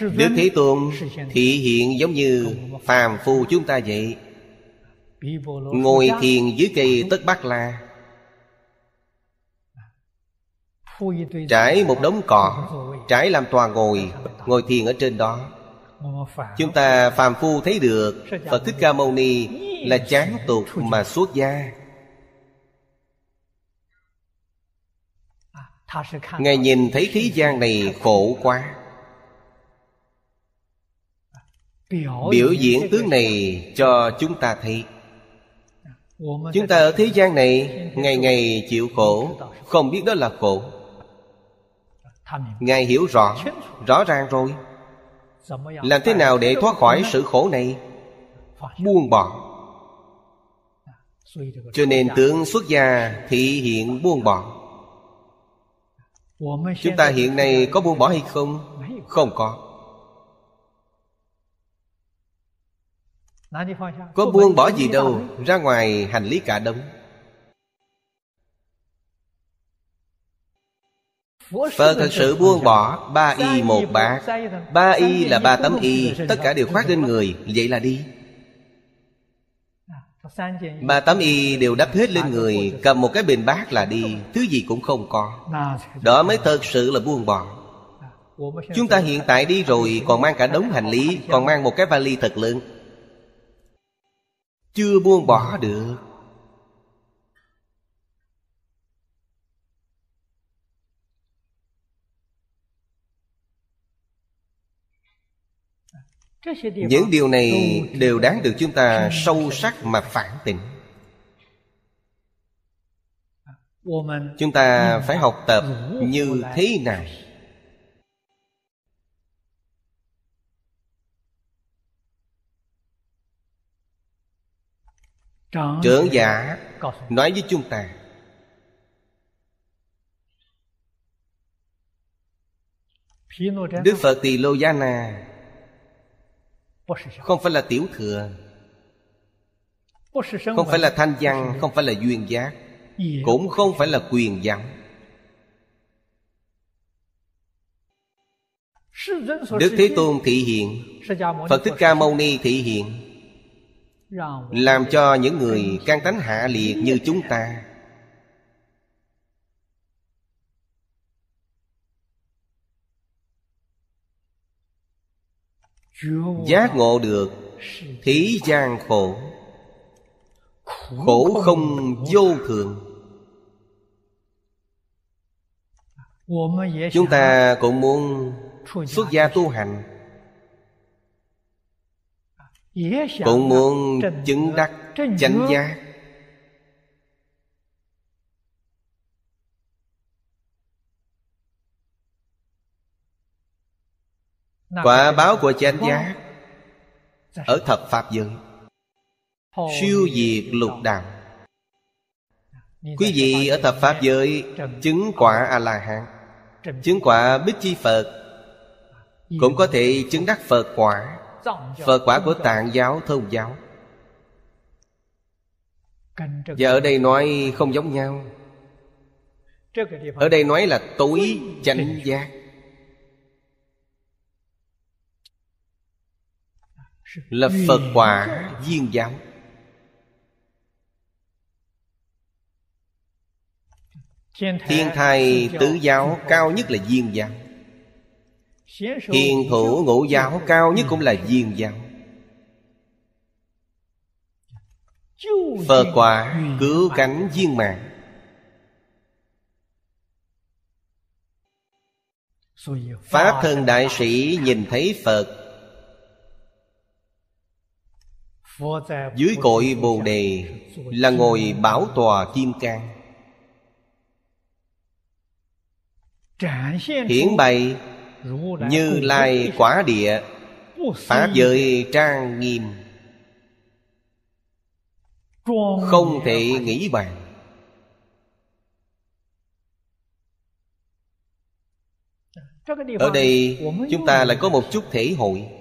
Đức Thế Tôn thị hiện giống như phàm phu chúng ta vậy, Ngồi thiền dưới cây tất bát la Trải một đống cỏ, Trải làm tòa ngồi Ngồi thiền ở trên đó. Chúng ta phàm phu thấy được, Phật Thích Ca Mâu Ni Là chán tục mà xuất gia. Ngài nhìn thấy thế gian này khổ quá. Biểu diễn tướng này cho chúng ta thấy. Chúng ta ở thế gian này, Ngày ngày chịu khổ, Không biết đó là khổ. Ngài hiểu rõ Rõ ràng rồi. Làm thế nào để thoát khỏi sự khổ này? Buông bỏ. Cho nên tướng xuất gia thị hiện buông bỏ. Chúng ta hiện nay có buông bỏ hay không? Không có. Có buông bỏ gì đâu, Ra ngoài hành lý cả đống. Phật thật sự buông bỏ Ba y một bạc Ba y là ba tấm y Tất cả đều khoác lên người. Vậy là đi. Ba tấm y đều đắp hết lên người Cầm một cái bình bát là đi. Thứ gì cũng không có. Đó mới thật sự là buông bỏ. Chúng ta hiện tại đi rồi Còn mang cả đống hành lý Còn mang một cái vali thật lớn. Chưa buông bỏ được những điều này đều đáng được chúng ta sâu sắc mà phản tỉnh. Chúng ta phải học tập như thế nào? Trưởng giả nói với chúng ta, đức phật tỳ lô gia na không phải là tiểu thừa. Không phải là thanh văn Không phải là duyên giác. Cũng không phải là quyền văn Đức Thế Tôn thị hiện Phật Thích Ca Mâu Ni thị hiện Làm cho những người can tánh hạ liệt như chúng ta Giác ngộ được Thế gian khổ. Khổ không vô thường. Chúng ta cũng muốn xuất gia tu hành. Cũng muốn chứng đắc chánh giác. Quả báo của chánh giác. Ở thập Pháp giới. Siêu diệt lục đạo. Quý vị ở thập Pháp giới Chứng quả A-la-hán. Chứng quả Bích Chi Phật. Cũng có thể chứng đắc Phật quả. Phật quả của tạng giáo thông giáo. Và ở đây nói không giống nhau. Ở đây nói là tối chánh giác là phật quả viên giáo. Thiên thai tứ giáo cao nhất là viên giáo. Hiền thủ ngũ giáo cao nhất cũng là viên giáo. Phật quả cứu cánh viên mạng pháp thân đại sĩ nhìn thấy phật dưới cội bồ đề là ngồi bảo tòa kim cang. Hiển bày như lai quả địa, pháp giới trang nghiêm. Không thể nghĩ bàn. Ở đây chúng ta lại có một chút thể hội.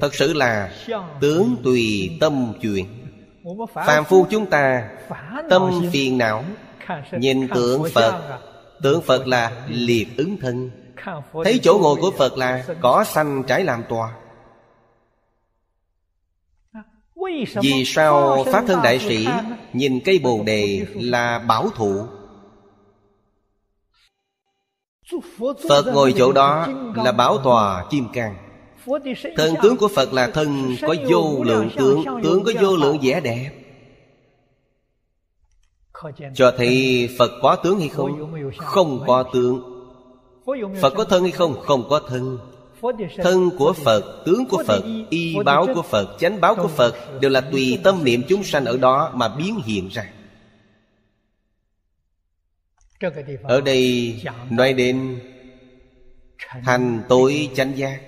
Thật sự là tướng tùy tâm chuyện Phạm phu chúng ta, Tâm phiền não, Nhìn tượng Phật. Tượng Phật là liệt ứng thân. Thấy chỗ ngồi của Phật là Cỏ xanh trái làm tòa. Vì sao Pháp Thân Đại Sĩ Nhìn cây bồ đề là bảo thụ? Phật ngồi chỗ đó là bảo tòa kim cang Thân tướng của Phật là thân có vô lượng tướng. Tướng. Có vô lượng vẻ đẹp. Cho thấy Phật có tướng hay không? Không có tướng. Phật có thân hay không? Không có thân. Thân của Phật, tướng của Phật, y báo của Phật, chánh báo của Phật Đều là tùy tâm niệm chúng sanh ở đó mà biến hiện ra. Ở đây nói đến Thành tối chánh giác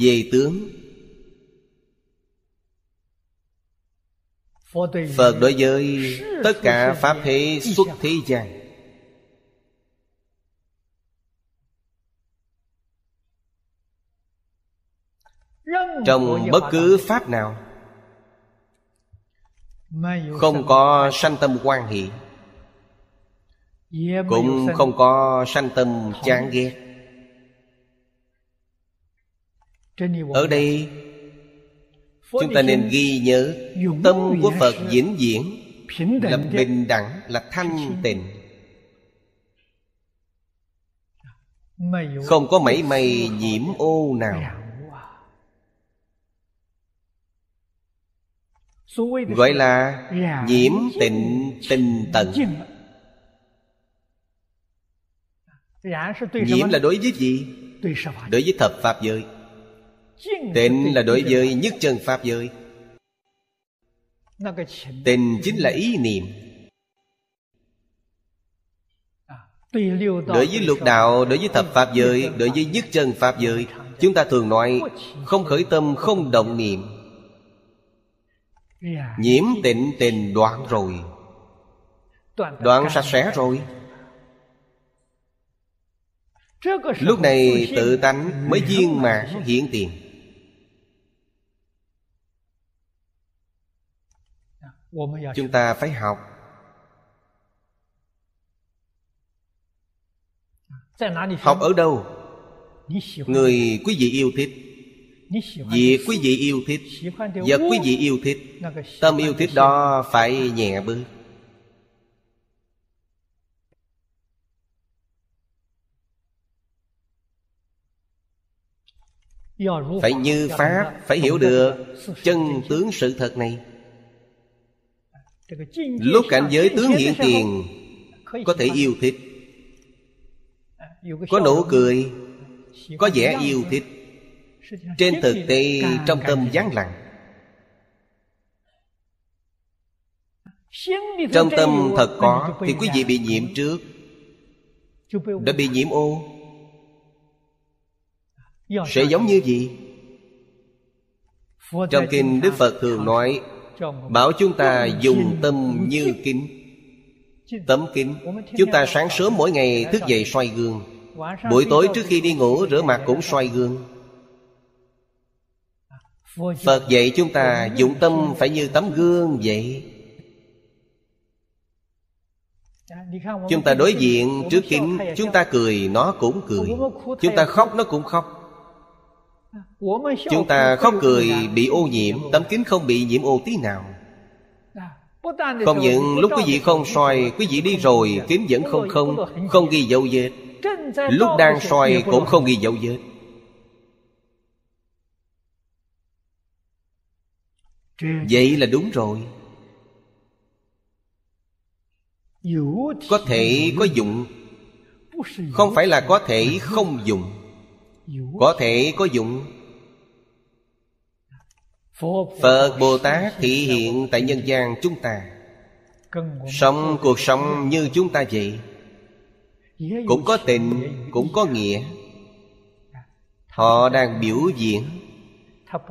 về tướng. Phật đối với tất cả pháp thế xuất thế gian. Trong bất cứ pháp nào. Không có sanh tâm quan hệ cũng không có sanh tâm chán ghét ở đây chúng ta nên ghi nhớ tâm của phật vĩnh viễn là bình đẳng là thanh tịnh. Không có mảy may nhiễm ô nào. Gọi là nhiễm tịnh tinh tận. nhiễm là đối với gì? Đối với thập pháp giới tịnh là đối với nhất chân pháp giới. Tịnh chính là ý niệm. Đối với lục đạo đối với thập pháp giới đối với nhất chân pháp giới chúng ta thường nói không khởi tâm không động niệm. Nhiễm tịnh tình đoạn rồi. Đoạn sạch sẽ rồi. Lúc này tự tánh mới viên mãn hiện tiền chúng ta phải học. Học ở đâu? Người quý vị yêu thích. Việc quý vị yêu thích Vật quý vị yêu thích. Tâm yêu thích đó phải nhẹ bớt. Phải như Pháp Phải hiểu được Chân tướng sự thật này Lúc cảnh giới tướng hiện tiền Có thể yêu thích. Có nụ cười Có vẻ yêu thích. Trên thực tế trong tâm vắng lặng. Trong tâm thật có thì quý vị bị nhiễm trước. Đã bị nhiễm ô sẽ giống như gì? Trong kinh đức phật thường nói bảo chúng ta dùng tâm như kính. tấm kính. chúng ta sáng sớm mỗi ngày thức dậy xoay gương. buổi tối trước khi đi ngủ rửa mặt cũng xoay gương. Phật dạy chúng ta dụng tâm phải như tấm gương vậy. Chúng ta đối diện trước kính Chúng ta cười nó cũng cười. Chúng ta khóc nó cũng khóc Chúng ta khóc cười bị ô nhiễm. Tấm kính không bị nhiễm ô tí nào. Không những lúc quý vị không soi Quý vị đi rồi kính vẫn không không Không ghi dấu vết. Lúc đang soi cũng không ghi dấu vết. Vậy là đúng rồi. Có thể có dụng. Không phải là có thể không dùng có thể có dụng. Phật bồ tát thị hiện tại nhân gian chúng ta. Sống cuộc sống như chúng ta vậy. Cũng có tình cũng có nghĩa. Họ đang biểu diễn.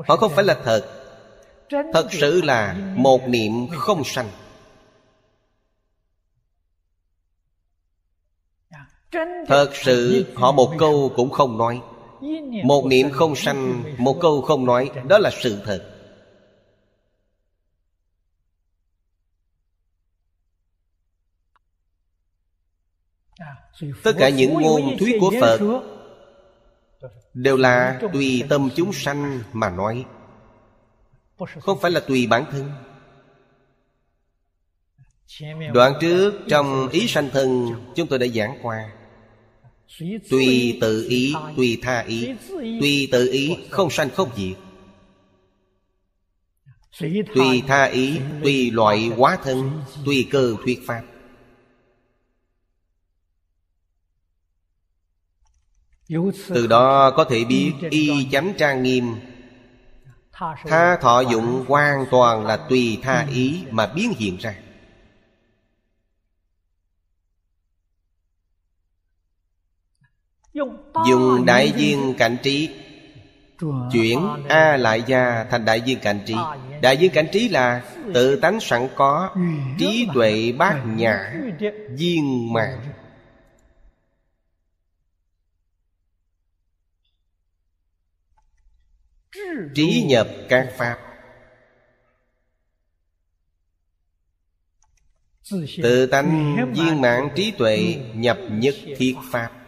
Họ không phải là thật. Thật sự là một niệm không sanh. Thật sự họ một câu cũng không nói một niệm không sanh một câu không nói đó là sự thật. Tất cả những ngôn thuyết của phật đều là tùy tâm chúng sanh mà nói. Không phải là tùy bản thân. Đoạn trước trong ý sanh thân chúng tôi đã giảng qua tùy tự ý tùy tha ý tùy tự ý không sanh không diệt. Tùy tha ý tùy loại hóa thân tùy cơ thuyết pháp. Từ đó có thể biết y chánh trang nghiêm. Tha thọ dụng hoàn toàn là tùy tha ý mà biến hiện ra Dùng đại viên cảnh trí. Chuyển A lại gia thành đại viên cảnh trí. Đại viên cảnh trí là tự tánh sẵn có Trí tuệ bát nhã Viên mạng Trí nhập các Pháp. Tự tánh viên mạng trí tuệ Nhập nhất thiết Pháp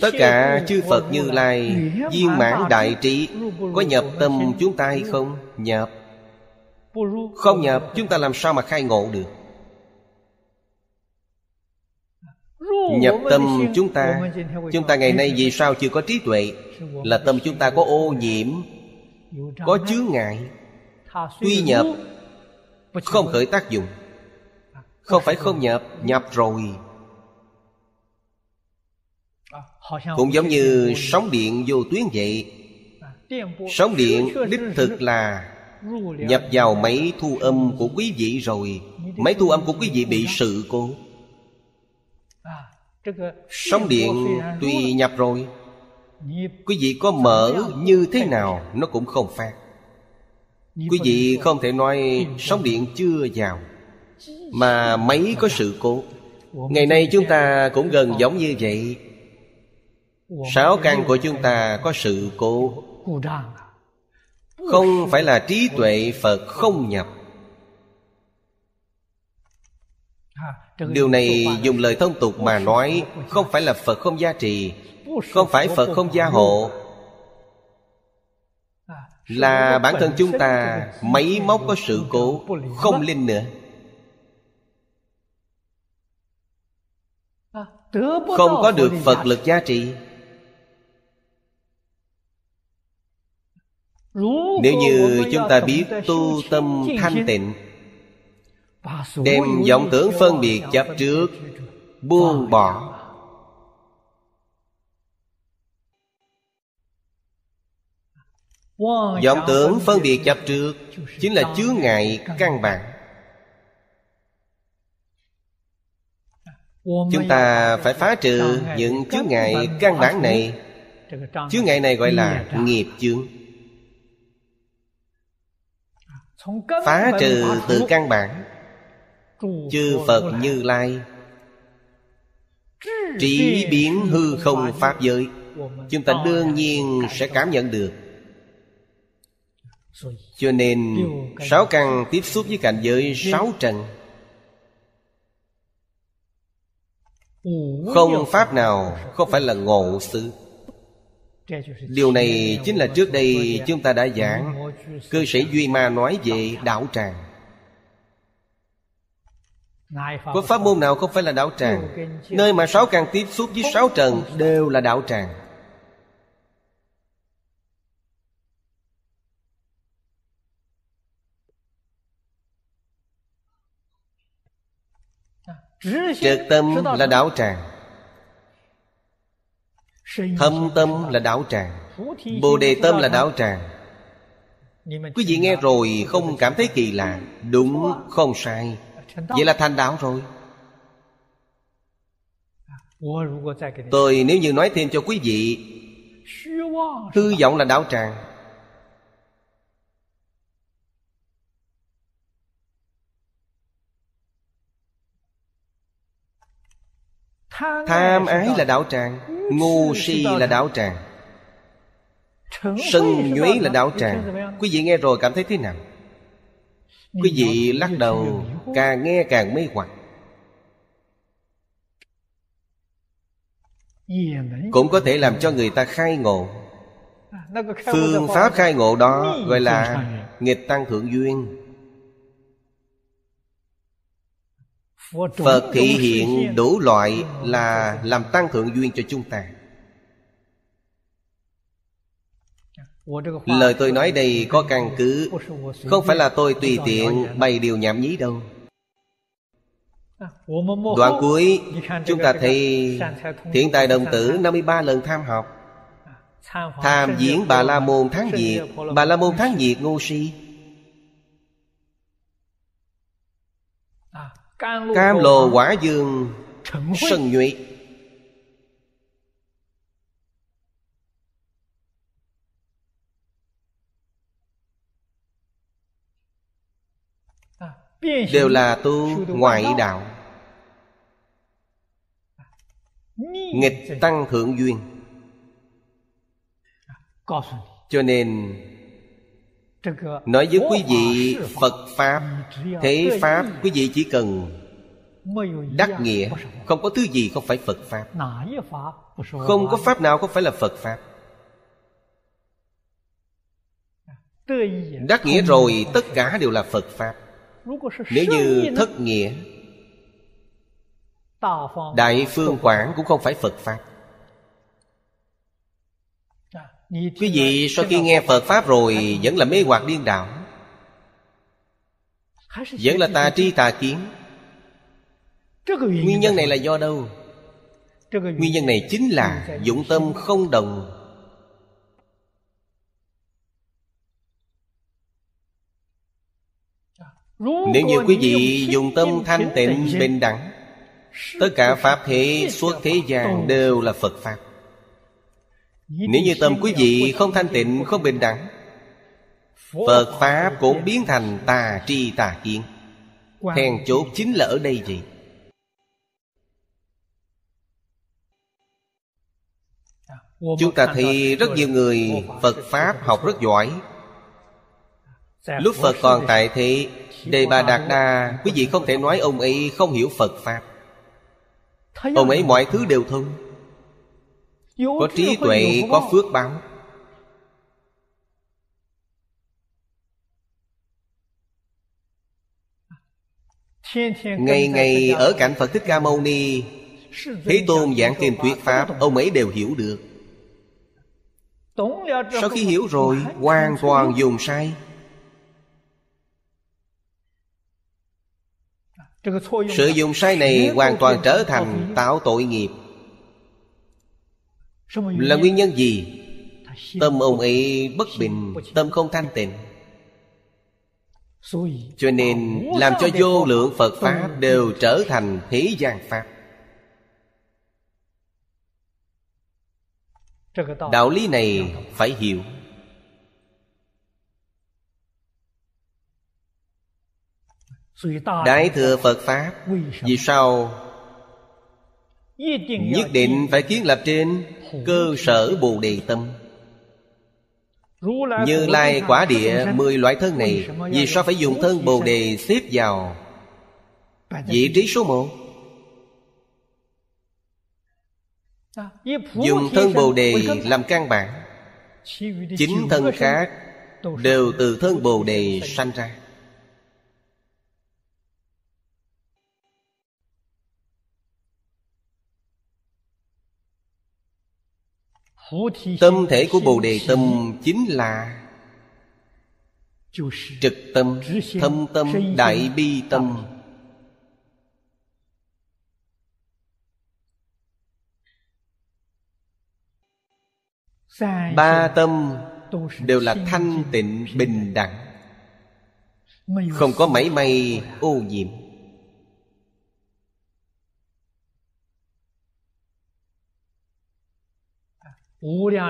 Tất cả chư Phật Như Lai, Viên mãn đại trí, Có nhập tâm chúng ta hay không? Nhập. Không nhập, chúng ta làm sao mà khai ngộ được? Nhập tâm chúng ta. Chúng ta ngày nay vì sao chưa có trí tuệ? Là tâm chúng ta có ô nhiễm, Có chướng ngại. Tuy nhập, Không khởi tác dụng. Không phải không nhập Nhập rồi cũng giống như sóng điện vô tuyến vậy. Sóng điện đích thực là Nhập vào máy thu âm của quý vị rồi. Máy thu âm của quý vị bị sự cố. Sóng điện tuy nhập rồi. Quý vị có mở như thế nào Nó cũng không phát. Quý vị không thể nói sóng điện chưa vào Mà máy có sự cố. Ngày nay chúng ta cũng gần giống như vậy Sáu căn của chúng ta có sự cố. Không phải là trí tuệ Phật không nhập. Điều này dùng lời thông tục mà nói, Không phải là Phật không gia trì, Không phải Phật không gia hộ. Là bản thân chúng ta, Máy móc có sự cố, Không linh nữa. Không có được Phật lực gia trì. Nếu như chúng ta biết tu tâm thanh tịnh Đem vọng tưởng phân biệt chấp trước Buông bỏ. vọng tưởng phân biệt chấp trước Chính là chướng ngại căn bản. Chúng ta phải phá trừ những chướng ngại căn bản này. Chướng ngại này gọi là nghiệp chướng phá trừ từ căn bản chư phật như lai. Trí biến hư không pháp giới chúng ta đương nhiên sẽ cảm nhận được. Cho nên sáu căn tiếp xúc với cảnh giới sáu trần không pháp nào không phải là ngộ sự Điều này chính là trước đây chúng ta đã giảng, Cư sĩ Duy Ma nói về đạo tràng. Có pháp môn nào không phải là đạo tràng? Nơi mà sáu căn tiếp xúc với sáu trần Đều là đạo tràng. Trực tâm là đạo tràng. Thâm tâm là đạo tràng. Bồ đề tâm là đạo tràng. Quý vị nghe rồi không cảm thấy kỳ lạ Đúng không sai. Vậy là thành đạo rồi. Tôi nếu như nói thêm cho quý vị Hư vọng là đạo tràng Tham ái là đạo tràng Ngu si là đạo tràng. Sân nhuế là đạo tràng. Quý vị nghe rồi cảm thấy thế nào? Quý vị lắc đầu Càng nghe càng mê hoặc. Cũng có thể làm cho người ta khai ngộ. Phương pháp khai ngộ đó Gọi là nghịch tăng thượng duyên Phật thị hiện đủ loại là làm tăng thượng duyên cho chúng ta. Lời tôi nói đây có căn cứ. Không phải là tôi tùy tiện bày điều nhảm nhí đâu. Đoạn cuối Chúng ta thấy Thiện tài đồng tử 53 lần tham học. Tham diễn Bà La Môn Tháng Diệt. Bà La Môn Tháng Diệt ngu si cam lồ quả dương sân nhuệ. Đều là tu ngoại đạo. Nghịch tăng thượng duyên. Cho nên nói với quý vị phật pháp thế pháp quý vị chỉ cần đắc nghĩa không có thứ gì không phải phật pháp. Không có pháp nào không phải là phật pháp. Đắc nghĩa rồi tất cả đều là phật pháp. Nếu như thất nghĩa đại phương quảng cũng không phải phật pháp quý vị sau khi nghe phật pháp rồi vẫn là mê hoặc điên đảo. Vẫn là tà tri tà kiến. Nguyên nhân này là do đâu? Nguyên nhân này chính là dụng tâm không đồng. Nếu như quý vị dùng tâm thanh tịnh bình đẳng tất cả pháp thế suốt thế gian đều là phật pháp nếu như tâm quý vị không thanh tịnh, không bình đẳng, phật pháp cũng biến thành tà tri tà kiến. Hèn chốt chính là ở đây gì chúng ta thấy rất nhiều người phật pháp học rất giỏi. Lúc phật còn tại thì đề bà đạt đa, quý vị không thể nói ông ấy không hiểu phật pháp. Ông ấy mọi thứ đều thông có trí tuệ có phước báo. Ngày ngày ở cạnh phật thích ca mâu ni thế tôn giảng kinh thuyết pháp ông ấy đều hiểu được. Sau khi hiểu rồi hoàn toàn dùng sai. Sự dùng sai này hoàn toàn trở thành tạo tội nghiệp là nguyên nhân gì? Tâm ông ấy bất bình, tâm không thanh tịnh. Cho nên làm cho vô lượng phật pháp đều trở thành thế gian pháp. Đạo lý này phải hiểu. Đại thừa phật pháp, vì sao nhất định phải kiến lập trên cơ sở bồ đề tâm. Như lai quả địa mười loại thân này vì sao phải dùng thân bồ đề xếp vào? Vị trí số một. Dùng thân bồ đề làm căn bản. chính thân khác đều từ thân bồ đề sanh ra Tâm thể của Bồ Đề Tâm chính là Trực tâm, thâm tâm, đại bi tâm. Ba tâm đều là thanh tịnh bình đẳng Không có mảy may ô nhiễm.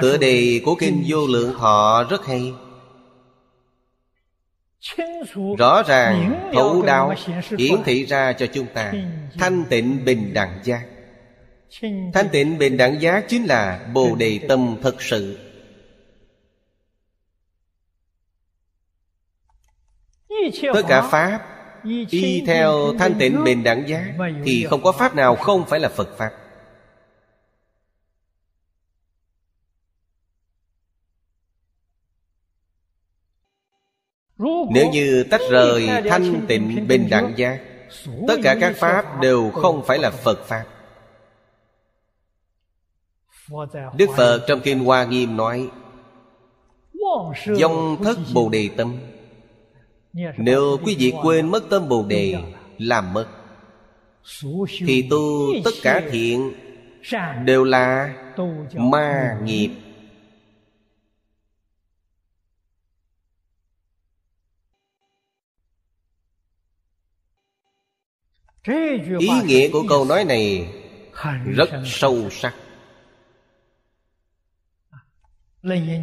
Tựa đề của Kinh Vô Lượng Thọ rất hay. Rõ ràng thấu đạo Hiển thị ra cho chúng ta. Thanh tịnh bình đẳng giác. Thanh tịnh bình đẳng giác Chính là Bồ Đề Tâm thật sự. Tất cả Pháp Y theo thanh tịnh bình đẳng giác Thì không có Pháp nào không phải là Phật Pháp Nếu như tách rời thanh tịnh bình đẳng giác Tất cả các Pháp đều không phải là Phật Pháp. Đức Phật trong Kinh Hoa Nghiêm nói Dông thất Bồ Đề Tâm. Nếu quý vị quên mất tâm Bồ Đề Làm mất. Thì tu tất cả thiện Đều là ma nghiệp ý nghĩa của câu nói này rất sâu sắc.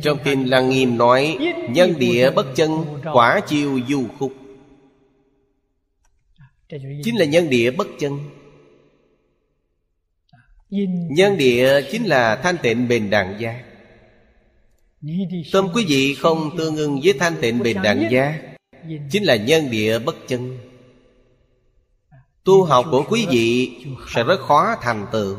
Trong kinh lăng nghiêm nói nhân địa bất chân quả chiêu du khúc. Chính là nhân địa bất chân. Nhân địa chính là thanh tịnh bền đẳng giác. Tâm quý vị không tương ưng với thanh tịnh bền đẳng giác chính là nhân địa bất chân tu học của quý vị sẽ rất khó thành tựu.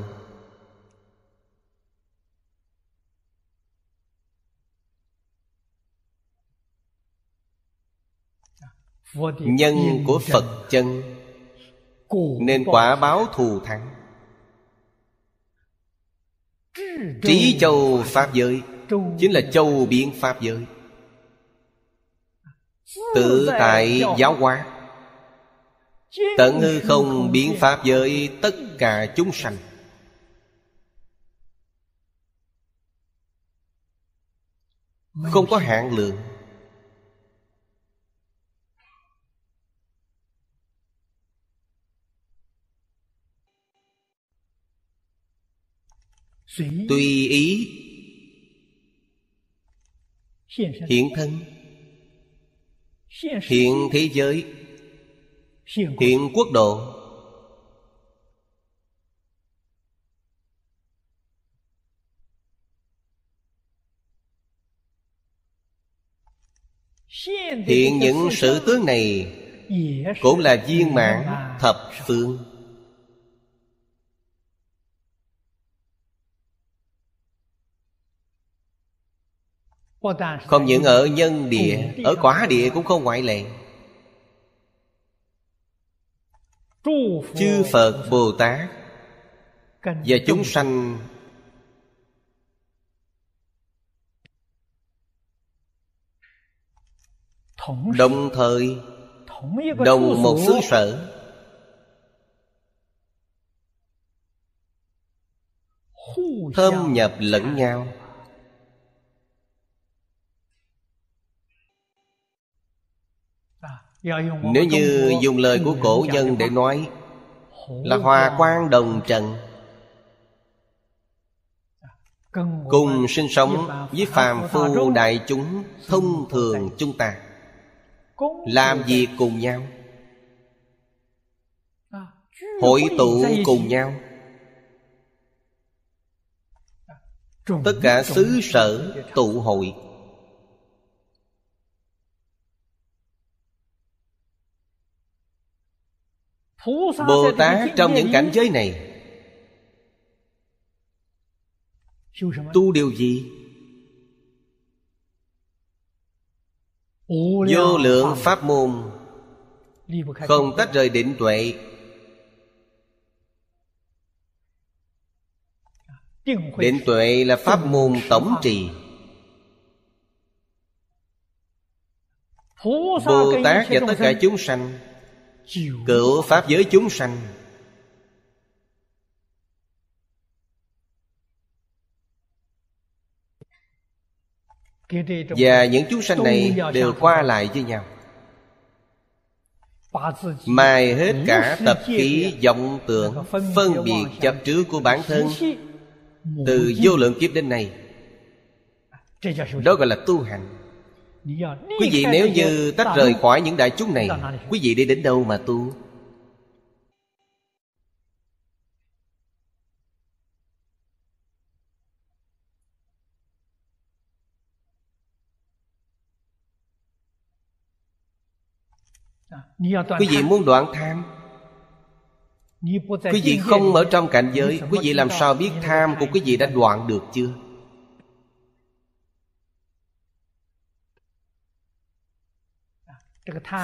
Nhân của phật chân nên quả báo thù thắng. Trí châu pháp giới chính là châu biến pháp giới. Tự tại giáo hóa tận hư không biến pháp giới, tất cả chúng sanh. Không có hạn lượng. Tùy ý hiện thân, hiện thế giới hiện quốc độ. Hiện những sự tướng này cũng là viên mãn thập phương. Không những ở nhân địa Ở quả địa cũng không ngoại lệ Chư Phật Bồ Tát Và chúng sanh Đồng thời Đồng một xứ sở. Thâm nhập lẫn nhau Nếu như dùng lời của cổ nhân để nói Là hòa quan đồng trần, Cùng sinh sống với phàm phu đại chúng Thông thường chúng ta, Làm việc cùng nhau? Hội tụ cùng nhau. Tất cả xứ sở tụ hội. Bồ Tát trong những cảnh giới này. Tu điều gì? Vô lượng pháp môn. Không tách rời định tuệ. Định tuệ là pháp môn tổng trì. Bồ Tát và tất cả chúng sanh Cựu Pháp giới chúng sanh. Và những chúng sanh này đều qua lại với nhau. Mài hết cả tập khí, vọng tưởng, Phân biệt chấp trước của bản thân. Từ vô lượng kiếp đến nay, Đó gọi là tu hành. Quý vị nếu như tách rời khỏi những đại chúng này Quý vị đi đến đâu mà tu? Quý vị muốn đoạn tham? Quý vị không ở trong cảnh giới Quý vị làm sao biết tham của quý vị đã đoạn được chưa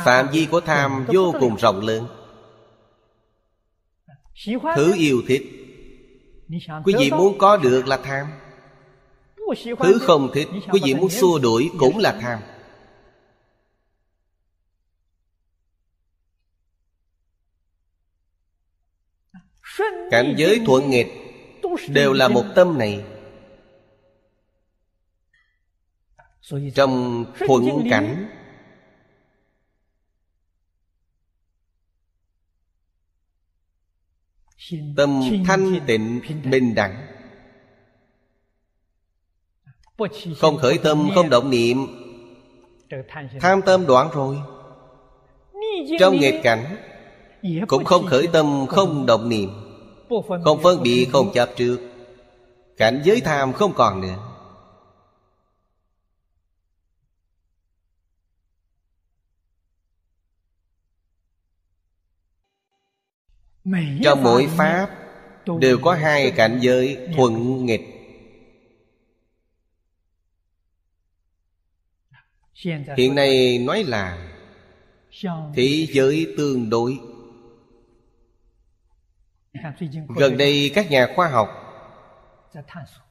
phạm vi của tham vô cùng rộng lớn. thứ yêu thích. quý vị muốn có được là tham. thứ không thích quý vị muốn xua đuổi cũng là tham. cảnh giới thuận nghịch đều là một tâm này. trong thuận cảnh Tâm thanh tịnh bình đẳng. Không khởi tâm, không động niệm. Tham tâm đoạn rồi. Trong nghịch cảnh, Cũng không khởi tâm, không động niệm. Không phân biệt, không chấp trước. Cảnh giới tham không còn nữa. Trong mỗi Pháp Đều có hai cảnh giới thuận nghịch. Hiện nay nói là Thế giới tương đối. Gần đây các nhà khoa học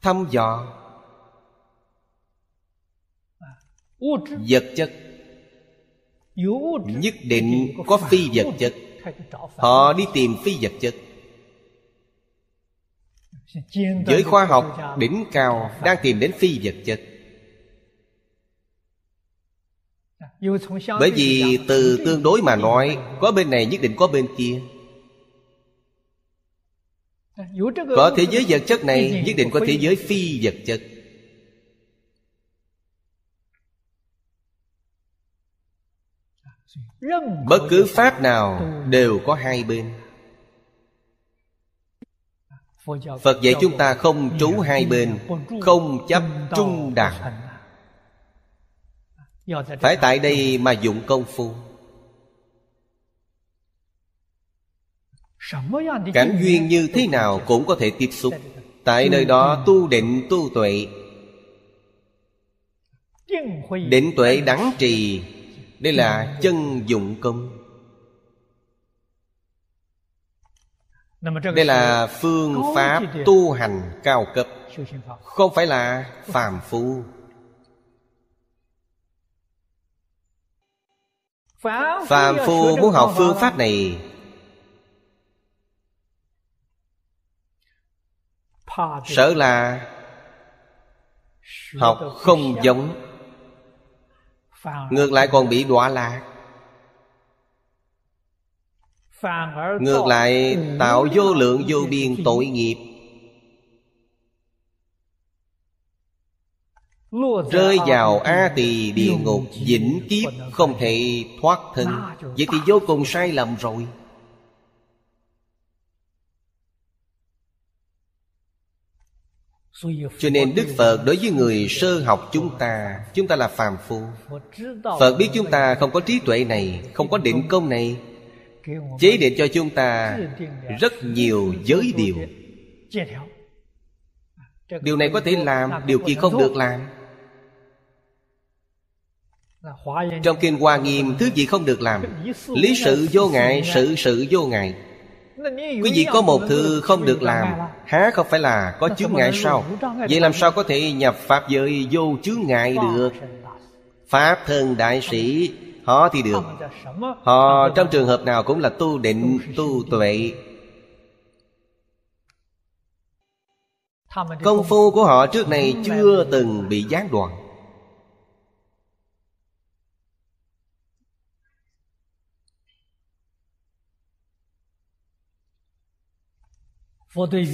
Thăm dò Vật chất Nhất định có phi vật chất Họ đi tìm phi vật chất. Giới khoa học đỉnh cao Đang tìm đến phi vật chất. Bởi vì từ tương đối mà nói Có bên này nhất định có bên kia. Có thế giới vật chất này Nhất định có thế giới phi vật chất Bất cứ pháp nào đều có hai bên. Phật dạy chúng ta không trú hai bên, Không chấp trung đạo Phải tại đây mà dụng công phu. Cảnh duyên như thế nào cũng có thể tiếp xúc. Tại nơi đó tu định tu tuệ. Định tuệ đắng trì. Đây là chân dụng công. Đây là phương pháp tu hành cao cấp. Không phải là phàm phu. Phàm phu muốn học phương pháp này. Sợ là Học không giống Ngược lại còn bị đọa lạc. Ngược lại tạo vô lượng vô biên tội nghiệp. Rơi vào A tỳ địa ngục Vĩnh kiếp không thể thoát thân. Vậy thì vô cùng sai lầm rồi Cho nên Đức Phật đối với người sơ học chúng ta Chúng ta là phàm phu. Phật biết chúng ta không có trí tuệ này, Không có định công này. Chế định cho chúng ta Rất nhiều giới điều. Điều này có thể làm Điều kia không được làm. Trong Kinh Hoa Nghiêm, Thứ gì không được làm? Lý sự vô ngại, Sự sự vô ngại. Quý vị có một thứ không được làm Há không phải là có chướng ngại sao? Vậy làm sao có thể nhập Pháp giới vô chướng ngại được? Pháp thân đại sĩ Họ thì được. Họ trong trường hợp nào cũng là tu định, tu tuệ. Công phu của họ trước này chưa từng bị gián đoạn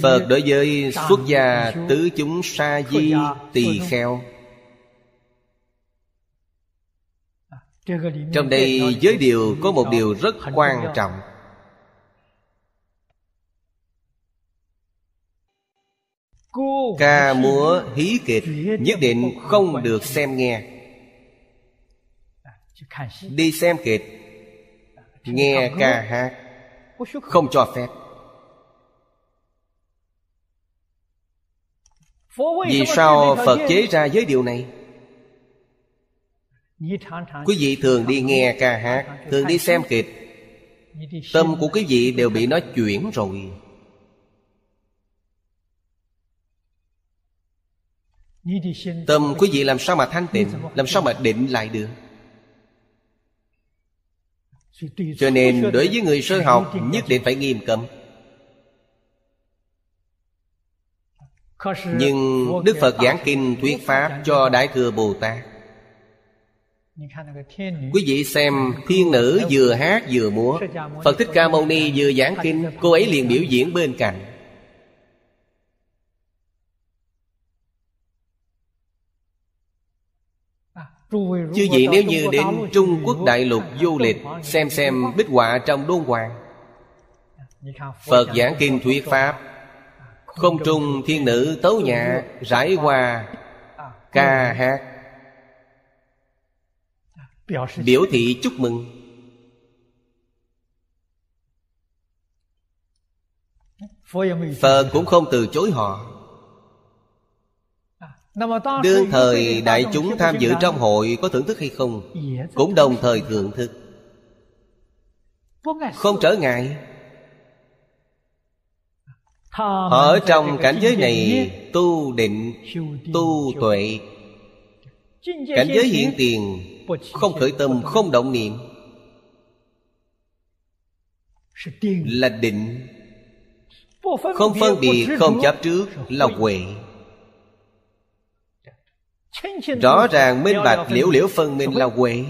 Phật đối với xuất gia tứ chúng sa di tỳ kheo. Trong đây giới điều có một điều rất quan trọng. Ca múa hí kịch Nhất định không được xem nghe. Đi xem kịch Nghe ca hát Không cho phép Vì sao Phật chế ra giới điều này? Quý vị thường đi nghe ca hát Thường đi xem kịch. Tâm của quý vị đều bị nó chuyển rồi. Tâm quý vị làm sao mà thanh tịnh Làm sao mà định lại được? Cho nên đối với người sơ học Nhất định phải nghiêm cấm Nhưng Đức Phật giảng kinh thuyết Pháp cho Đại Thừa Bồ Tát. Quý vị xem, thiên nữ vừa hát vừa múa. Phật Thích Ca Mâu Ni vừa giảng kinh, Cô ấy liền biểu diễn bên cạnh. Chư vị nếu như đến Trung Quốc Đại Lục du lịch, Xem xem bích họa trong đôn hoàng. Phật giảng kinh thuyết Pháp không trung thiên nữ tấu nhạc, Rải hoa, Ca hát. Biểu thị chúc mừng. Phật cũng không từ chối họ. Đương thời đại chúng tham dự trong hội Có thưởng thức hay không, Cũng đồng thời thưởng thức. Không trở ngại. Họ ở trong cảnh giới này Tu định Tu tuệ. Cảnh giới hiện tiền Không khởi tâm Không động niệm. Là định. Không phân biệt Không chấp trước Là huệ. Rõ ràng minh bạch liễu liễu phân minh là huệ.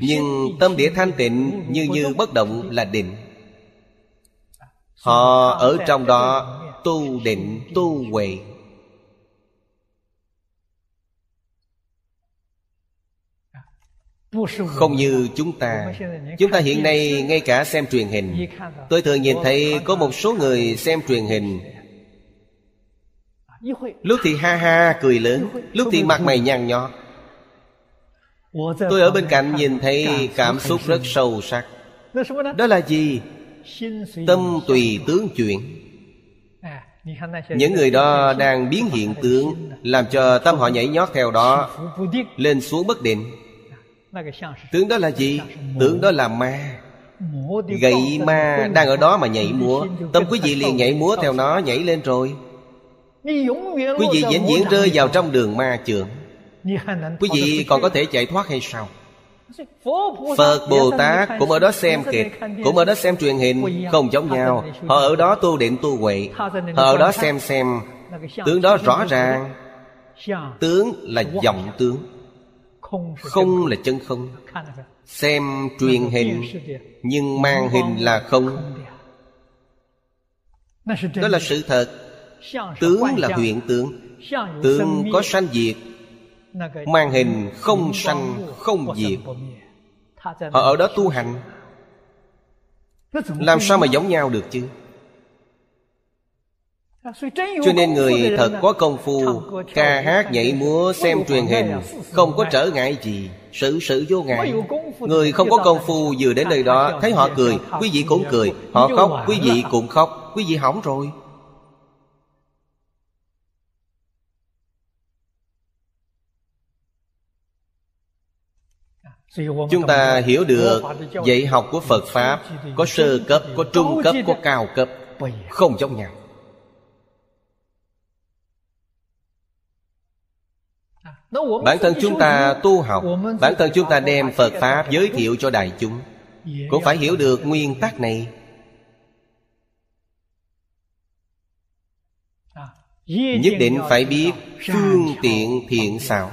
Nhưng tâm địa thanh tịnh Như như bất động là định Họ ở trong đó tu định tu huệ. Không như chúng ta. Chúng ta hiện nay ngay cả xem truyền hình. Tôi thường nhìn thấy có một số người xem truyền hình. Lúc thì ha ha cười lớn. Lúc thì mặt mày nhăn nhó. Tôi ở bên cạnh nhìn thấy cảm xúc rất sâu sắc. Đó là gì? Tâm tùy tướng chuyển Những người đó đang biến hiện tướng, Làm cho tâm họ nhảy nhót theo đó, Lên xuống bất định. Tướng đó là gì? Tướng đó là ma. Gậy ma đang ở đó mà nhảy múa. Tâm quý vị liền nhảy múa theo nó, nhảy lên rồi. Quý vị vĩnh viễn rơi vào trong đường ma trường Quý vị còn có thể chạy thoát hay sao? Phật Bồ Tát cũng ở đó xem kịch Cũng ở đó xem truyền hình, Không giống nhau. Họ ở đó tu định tu huệ, Họ ở đó xem xem. Tướng đó rõ ràng. Tướng là vọng tướng, Không là chân không. Xem truyền hình, Nhưng mang hình là không. Đó là sự thật. Tướng là huyện tướng. Tướng có sanh diệt Mang hình không sanh không diệt. Họ ở đó tu hành. Làm sao mà giống nhau được chứ? Cho nên người thật có công phu, Ca hát, nhảy múa, xem truyền hình, Không có trở ngại gì Sự sự vô ngại. Người không có công phu vừa đến nơi đó, Thấy họ cười, Quý vị cũng cười. Họ khóc, Quý vị cũng khóc, Quý vị hỏng rồi. Chúng ta hiểu được dạy học của Phật Pháp Có sơ cấp, có trung cấp, có cao cấp Không giống nhau. Bản thân chúng ta tu học Bản thân chúng ta đem Phật Pháp giới thiệu cho đại chúng. Cũng phải hiểu được nguyên tắc này. Nhất định phải biết phương tiện thiện xảo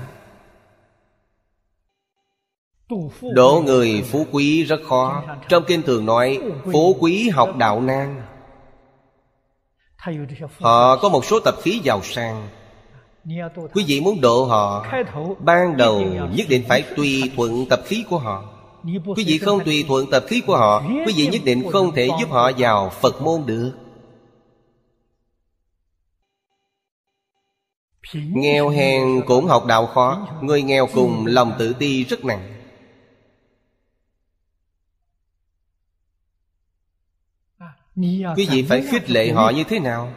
Độ người phú quý rất khó. Trong kinh thường nói Phú quý học đạo nan. Họ có một số tập khí giàu sang. Quý vị muốn độ họ Ban đầu nhất định phải tùy thuận tập khí của họ. Quý vị không tùy thuận tập khí của họ Quý vị nhất định không thể giúp họ vào Phật môn được. Nghèo hèn cũng học đạo khó. Người nghèo cùng lòng tự ti rất nặng Quý vị phải khích lệ họ như thế nào?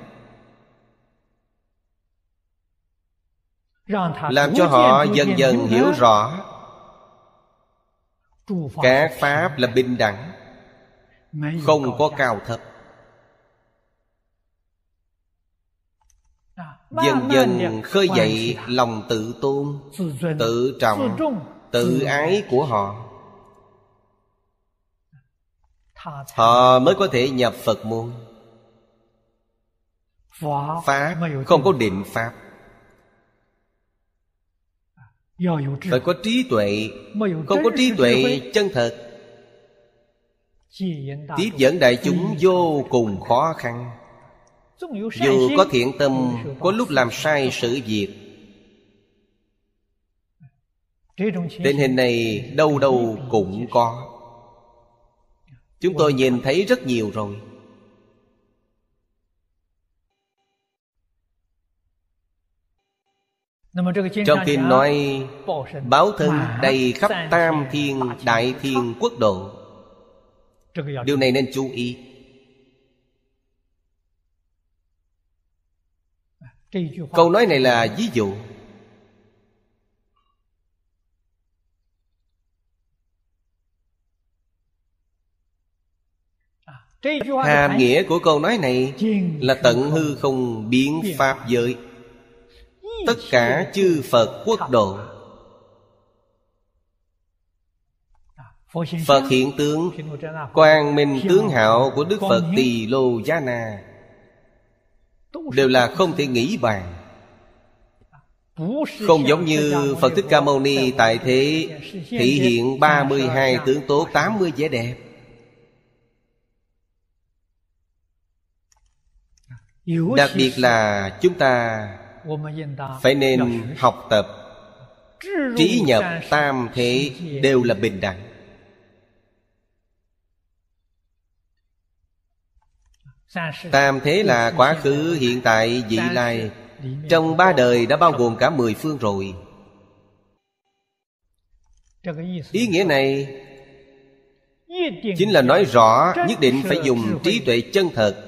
Làm cho họ dần dần hiểu rõ. Các Pháp là bình đẳng Không có cao thấp. Dần dần khơi dậy lòng tự tôn Tự trọng Tự ái của họ Họ mới có thể nhập Phật môn. Pháp không có định Pháp. Phải có trí tuệ. Không có trí tuệ chân thật. Tiếp dẫn đại chúng vô cùng khó khăn. Dù có thiện tâm Có lúc làm sai sự việc. Tình hình này đâu đâu cũng có Chúng tôi nhìn thấy rất nhiều rồi. Trong kinh nói, Báo thân đầy khắp tam thiên, đại thiên quốc độ. Điều này nên chú ý. Câu nói này là ví dụ. Hàm nghĩa của câu nói này Là tận hư không biến pháp giới. Tất cả chư Phật quốc độ. Phật hiện tướng Quang minh tướng hạo của Đức Phật Tỳ Lô Giá Na. Đều là không thể nghĩ bàn. Không giống như Phật Thích Ca Mâu Ni tại thế Thị hiện 32 tướng tốt 80 vẻ đẹp Đặc biệt là chúng ta Phải nên học tập Trí nhập tam thế đều là bình đẳng. Tam thế là quá khứ, hiện tại, vị lai. Trong ba đời đã bao gồm cả mười phương rồi. Ý nghĩa này Chính là nói rõ Nhất định phải dùng trí tuệ chân thật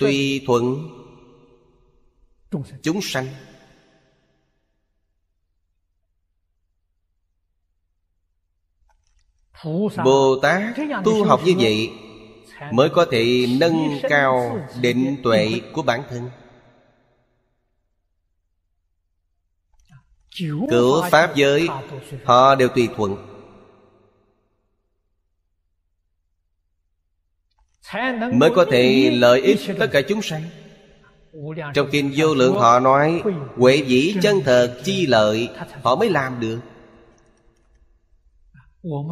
Tùy thuận Chúng sanh. Bồ Tát tu học như vậy mới có thể nâng cao định tuệ của bản thân. Cửu Pháp giới Họ đều tùy thuận Mới có thể lợi ích tất cả chúng sanh. Trong kinh vô lượng họ nói Huệ dĩ chân thật chi lợi Họ mới làm được.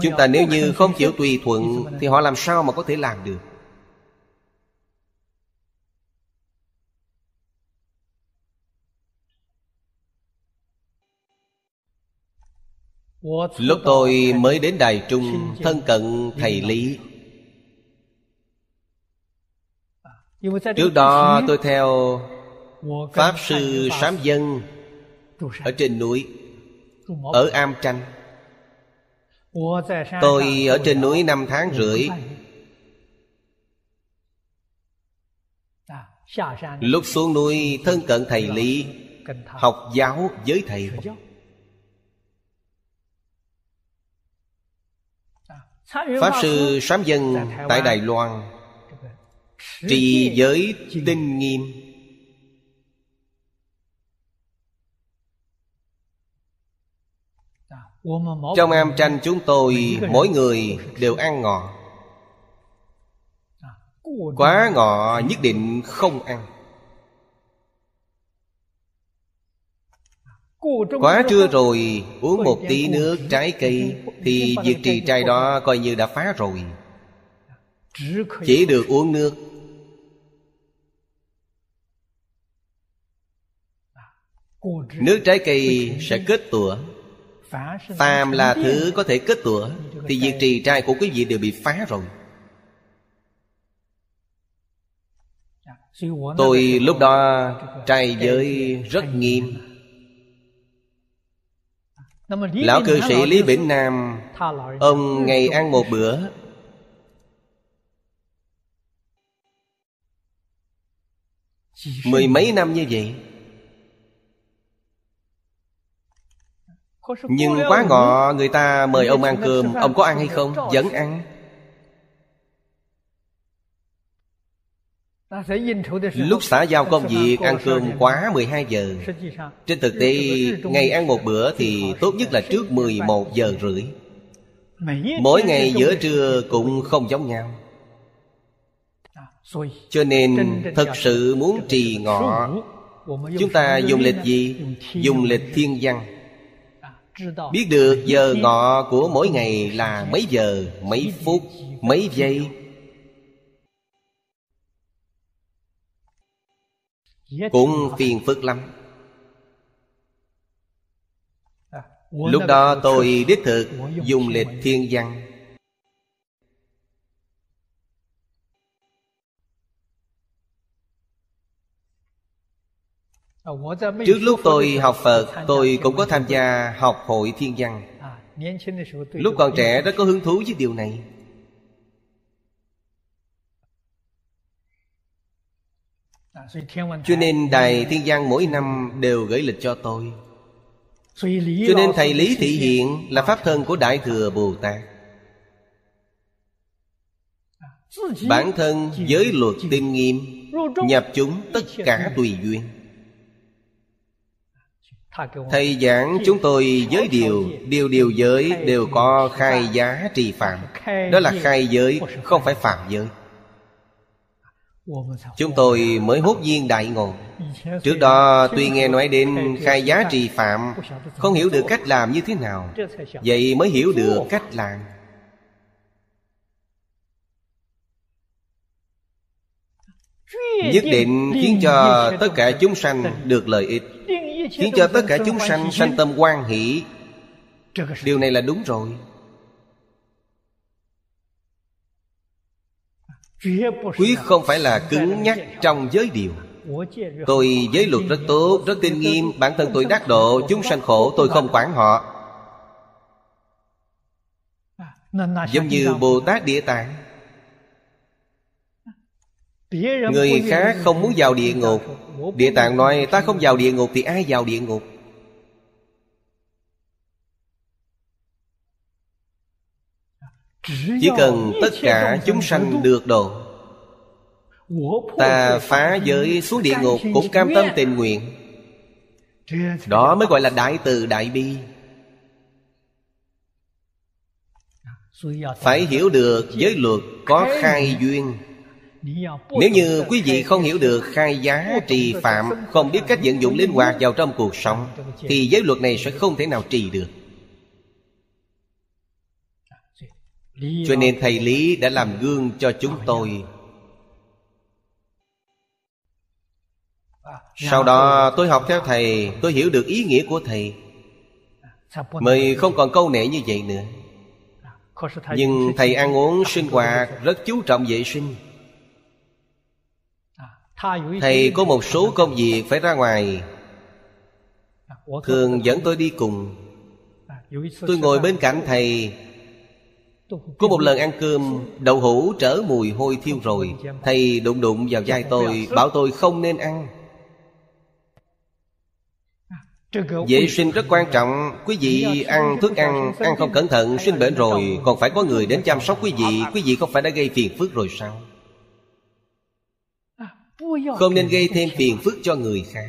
Chúng ta nếu như không chịu tùy thuận Thì họ làm sao mà có thể làm được? Lúc tôi mới đến Đài Trung Thân cận thầy Lý Trước đó tôi theo Pháp Sư Sám Dân Ở trên núi Ở Am Tranh. Tôi ở trên núi năm tháng rưỡi. Lúc xuống núi thân cận thầy Lý Học giáo với thầy Pháp Sư Sám Dân tại Đài Loan Trì giới tinh nghiêm. Trong am tranh chúng tôi Mỗi người đều ăn ngọ. Quá ngọ nhất định không ăn. Quá trưa rồi Uống một tí nước trái cây Thì việc trì trai đó coi như đã phá rồi. Chỉ được uống nước Nước trái cây sẽ kết tủa Phàm là thứ có thể kết tủa Thì việc trì trai của quý vị đều bị phá rồi. Tôi lúc đó trai giới rất nghiêm. Lão cư sĩ Lý Bỉnh Nam Ông ngày ăn một bữa. Mười mấy năm như vậy Nhưng quá ngọ người ta mời ông ăn cơm. Ông có ăn hay không? Vẫn ăn. Lúc xã giao công việc ăn cơm quá 12 giờ. Trên thực tế Ngày ăn một bữa thì tốt nhất là trước 11 giờ rưỡi. Mỗi ngày giữa trưa cũng không giống nhau. Cho nên thật sự muốn trì ngọ Chúng ta dùng lịch gì? Dùng lịch thiên văn Biết được giờ ngọ của mỗi ngày là mấy giờ, mấy phút, mấy giây. Cũng phiền phức lắm. Lúc đó tôi đích thực dùng lịch thiên văn. Trước lúc tôi học Phật, Tôi cũng có tham gia học hội thiên văn. Lúc còn trẻ rất có hứng thú với điều này. Cho nên Đài Thiên giang mỗi năm đều gửi lịch cho tôi. Cho nên Thầy Lý Thị Hiện là Pháp thân của Đại Thừa Bồ Tát. Bản thân giới luật tinh nghiêm, Nhập chúng tất cả tùy duyên. Thầy giảng chúng tôi giới điều Điều điều giới đều có khai giá trì phạm. Đó là khai giới, Không phải phạm giới. Chúng tôi mới hốt duyên đại ngộ. Trước đó tuy nghe nói đến khai giá trì phạm, Không hiểu được cách làm như thế nào. Vậy mới hiểu được cách làm. Nhất định khiến cho tất cả chúng sanh được lợi ích. Khiến cho tất cả chúng sanh sanh tâm quan hỷ. Điều này là đúng rồi. Quyết không phải là cứng nhắc trong giới điều. Tôi giới luật rất tốt, rất tinh nghiêm. Bản thân tôi đắc độ, chúng sanh khổ Tôi không quản họ. Giống như Bồ Tát Địa Tạng. Người khác không muốn vào địa ngục. Địa tạng nói ta không vào địa ngục Thì ai vào địa ngục? Chỉ cần tất cả chúng sanh được độ Ta phá giới xuống địa ngục Cũng cam tâm tình nguyện. Đó mới gọi là đại từ đại bi. Phải hiểu được giới luật có khai duyên nếu như quý vị không hiểu được khai giá trì phạm, Không biết cách vận dụng linh hoạt vào trong cuộc sống, Thì giới luật này sẽ không thể nào trì được. Cho nên Thầy Lý đã làm gương cho chúng tôi. Sau đó tôi học theo Thầy, Tôi hiểu được ý nghĩa của Thầy. Mới không còn câu nệ như vậy nữa. Nhưng Thầy ăn uống sinh hoạt Rất chú trọng vệ sinh. Thầy có một số công việc phải ra ngoài. Thường dẫn tôi đi cùng. Tôi ngồi bên cạnh thầy. Có một lần ăn cơm Đậu hũ trở mùi hôi thiêu rồi. Thầy đụng đụng vào vai tôi Bảo tôi không nên ăn. Vệ sinh rất quan trọng. Quý vị ăn thức ăn Ăn không cẩn thận sinh bệnh rồi. Còn phải có người đến chăm sóc quý vị. Quý vị không phải đã gây phiền phức rồi sao không nên gây thêm phiền phức cho người khác.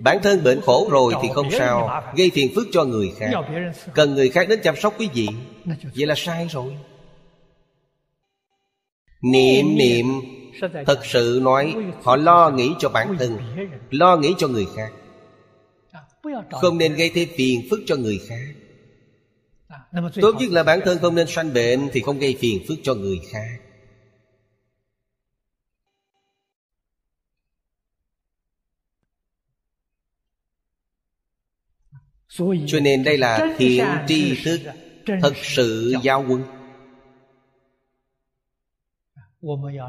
Bản thân bệnh khổ rồi thì không sao, Gây phiền phức cho người khác. Cần người khác đến chăm sóc quý vị. Vậy là sai rồi. Niệm niệm. Thật sự nói, Họ lo nghĩ cho bản thân, Lo nghĩ cho người khác. Không nên gây thêm phiền phức cho người khác. Tốt nhất là bản thân không nên sanh bệnh Thì không gây phiền phức cho người khác. Cho nên đây là thiện tri thức Thật sự giáo quân.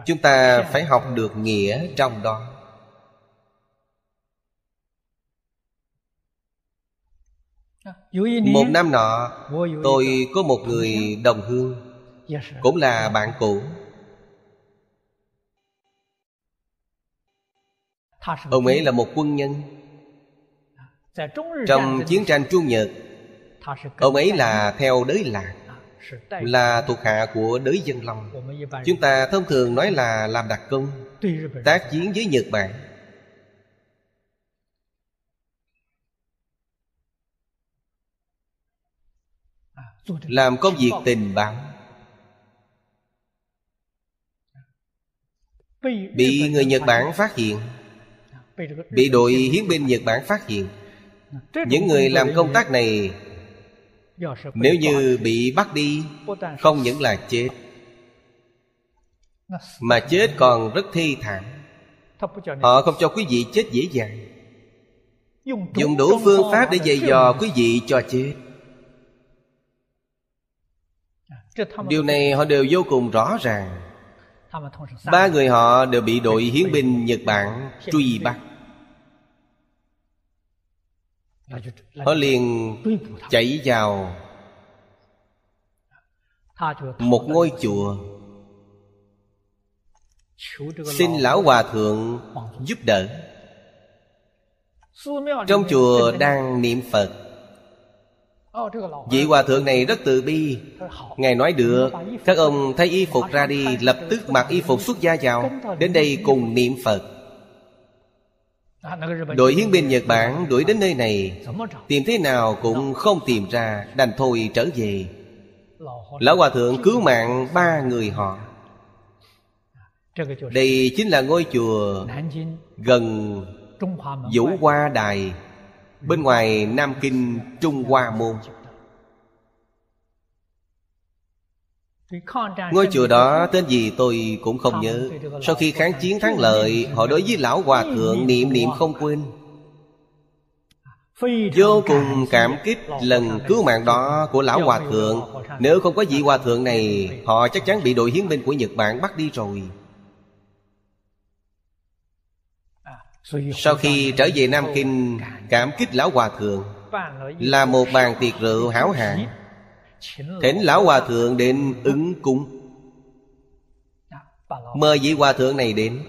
Chúng ta phải học được nghĩa trong đó. Một năm nọ Tôi có một người đồng hương Cũng là bạn cũ. Ông ấy là một quân nhân trong chiến tranh Trung Nhật Ông ấy là theo đới lạc Là thuộc hạ của đới dân long Chúng ta thông thường nói là làm đặc công Tác chiến với Nhật Bản。Làm công việc tình báo。Bị người Nhật Bản phát hiện。Bị đội hiến binh Nhật Bản phát hiện những người làm công tác này nếu như bị bắt đi không những là chết mà chết còn rất thi thảm. Họ không cho quý vị chết dễ dàng. Dùng đủ phương pháp để dày dò quý vị cho chết. Điều này họ đều vô cùng rõ ràng. Ba người họ đều bị đội hiến binh nhật bản truy bắt Họ liền chạy vào Một ngôi chùa. Xin Lão Hòa Thượng giúp đỡ. Trong chùa đang niệm Phật. Vị hòa thượng này rất từ bi. Ngài nói được Các ông thay y phục ra đi Lập tức mặc y phục xuất gia vào. Đến đây cùng niệm Phật Đội hiến binh Nhật Bản đuổi đến nơi này, Tìm thế nào cũng không tìm ra, Đành thôi trở về. Lão Hòa Thượng cứu mạng ba người họ. Đây chính là ngôi chùa Gần Vũ Hoa Đài, Bên ngoài Nam Kinh Trung Hoa Môn. Ngôi chùa đó tên gì tôi cũng không nhớ. Sau khi kháng chiến thắng lợi Họ đối với Lão Hòa Thượng niệm niệm không quên. Vô cùng cảm kích lần cứu mạng đó của Lão Hòa Thượng Nếu không có vị Hòa Thượng này Họ chắc chắn bị đội hiến binh của Nhật Bản bắt đi rồi. Sau khi trở về Nam Kinh Cảm kích Lão Hòa Thượng Là một bàn tiệc rượu hảo hạng Thỉnh Lão Hòa Thượng đến ứng cung Mời vị Hòa Thượng này đến.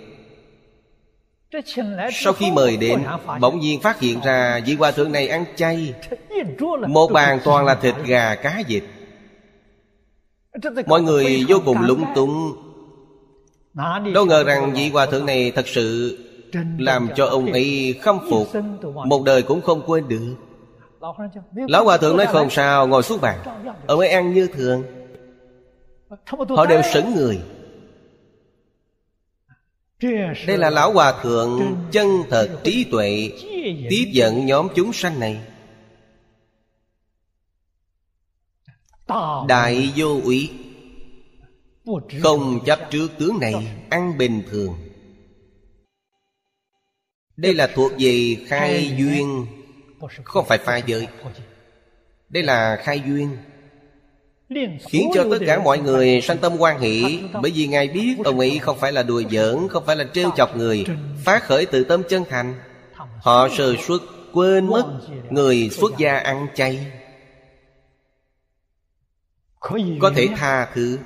Sau khi mời đến Bỗng nhiên phát hiện ra vị Hòa Thượng này ăn chay. Một bàn toàn là thịt gà cá vịt. Mọi người vô cùng lúng túng. Đâu ngờ rằng vị Hòa Thượng này thật sự Làm cho ông ấy khâm phục. Một đời cũng không quên được Lão Hòa Thượng nói không sao, Ngồi xuống bàn. Ông ấy ăn như thường. Họ đều sững người. Đây là Lão Hòa Thượng Chân thật trí tuệ, Tiếp dẫn nhóm chúng sanh này. Đại vô úy Không chấp trước tướng này, Ăn bình thường. Đây là thuộc về khai duyên không phải phá giới. Đây là khai duyên, Khiến cho tất cả mọi người sanh tâm quan hỷ, Bởi vì Ngài biết ông ấy không phải là đùa giỡn, Không phải là trêu chọc người Phát khởi từ tâm chân thành. Họ sơ xuất quên mất Người xuất gia ăn chay. Có thể tha thứ.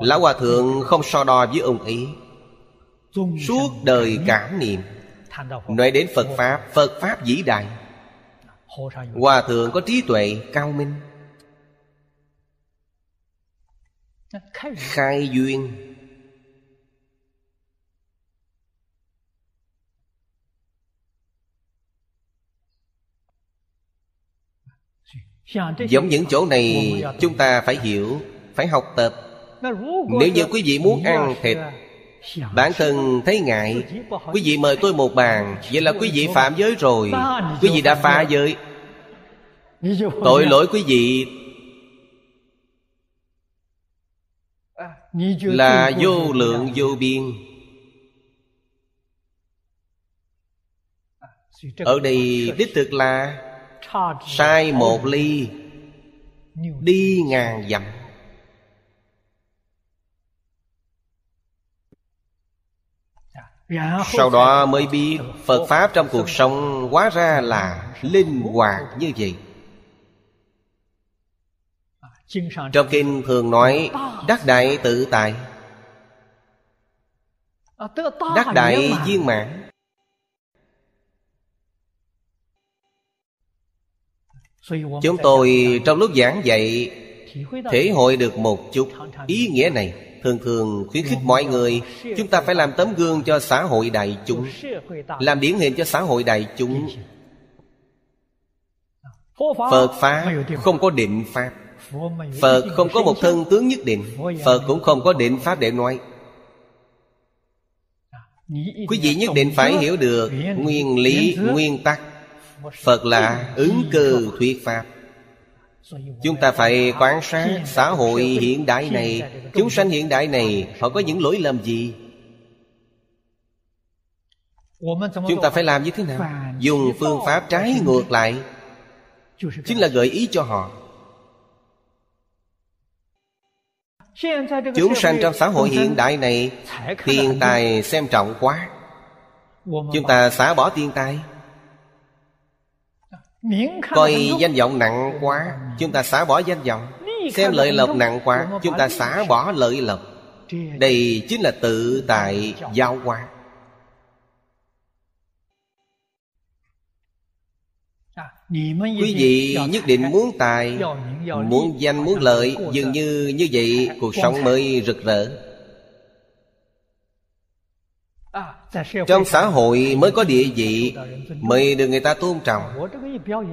Lão Hòa Thượng không so đo với ông ấy. Suốt đời cảm niệm. Nói đến Phật Pháp Phật Pháp vĩ đại. Hòa thượng có trí tuệ cao minh. Khai duyên. Giống những chỗ này Chúng ta phải hiểu Phải học tập. Nếu như quý vị muốn ăn thịt Bản thân thấy ngại. Quý vị mời tôi một bàn. Vậy là quý vị phạm giới rồi. Quý vị đã phá giới. Tội lỗi quý vị Là vô lượng vô biên. Ở đây đích thực là Sai một ly, Đi ngàn dặm. Sau đó mới biết Phật Pháp trong cuộc sống Hóa ra là linh hoạt như vậy. Trong kinh thường nói Đắc đại tự tại. Đắc đại viên mãn. Chúng tôi trong lúc giảng dạy Thể hội được một chút ý nghĩa này Thường thường khuyến khích mọi người Chúng ta phải làm tấm gương cho xã hội đại chúng. Làm điển hình cho xã hội đại chúng. Phật Pháp không có định Pháp. Phật không có một thân tướng nhất định. Phật cũng không có định Pháp để nói. Quý vị nhất định phải hiểu được Nguyên lý, nguyên tắc. Phật là ứng cơ thuyết Pháp. Chúng ta phải quan sát xã hội hiện đại này. Chúng sanh hiện đại này, Họ có những lỗi lầm gì? Chúng ta phải làm như thế nào? Dùng phương pháp trái ngược lại. Chính là gợi ý cho họ. Chúng sanh trong xã hội hiện đại này Tiền tài xem trọng quá. Chúng ta xả bỏ tiền tài. Coi danh vọng nặng quá Chúng ta xả bỏ danh vọng. Xem lợi lộc nặng quá Chúng ta xả bỏ lợi lộc. Đây chính là tự tại giáo hóa. Quý vị nhất định muốn tài Muốn danh muốn lợi Dường như như vậy Cuộc sống mới rực rỡ Trong xã hội mới có địa vị Mới được người ta tôn trọng.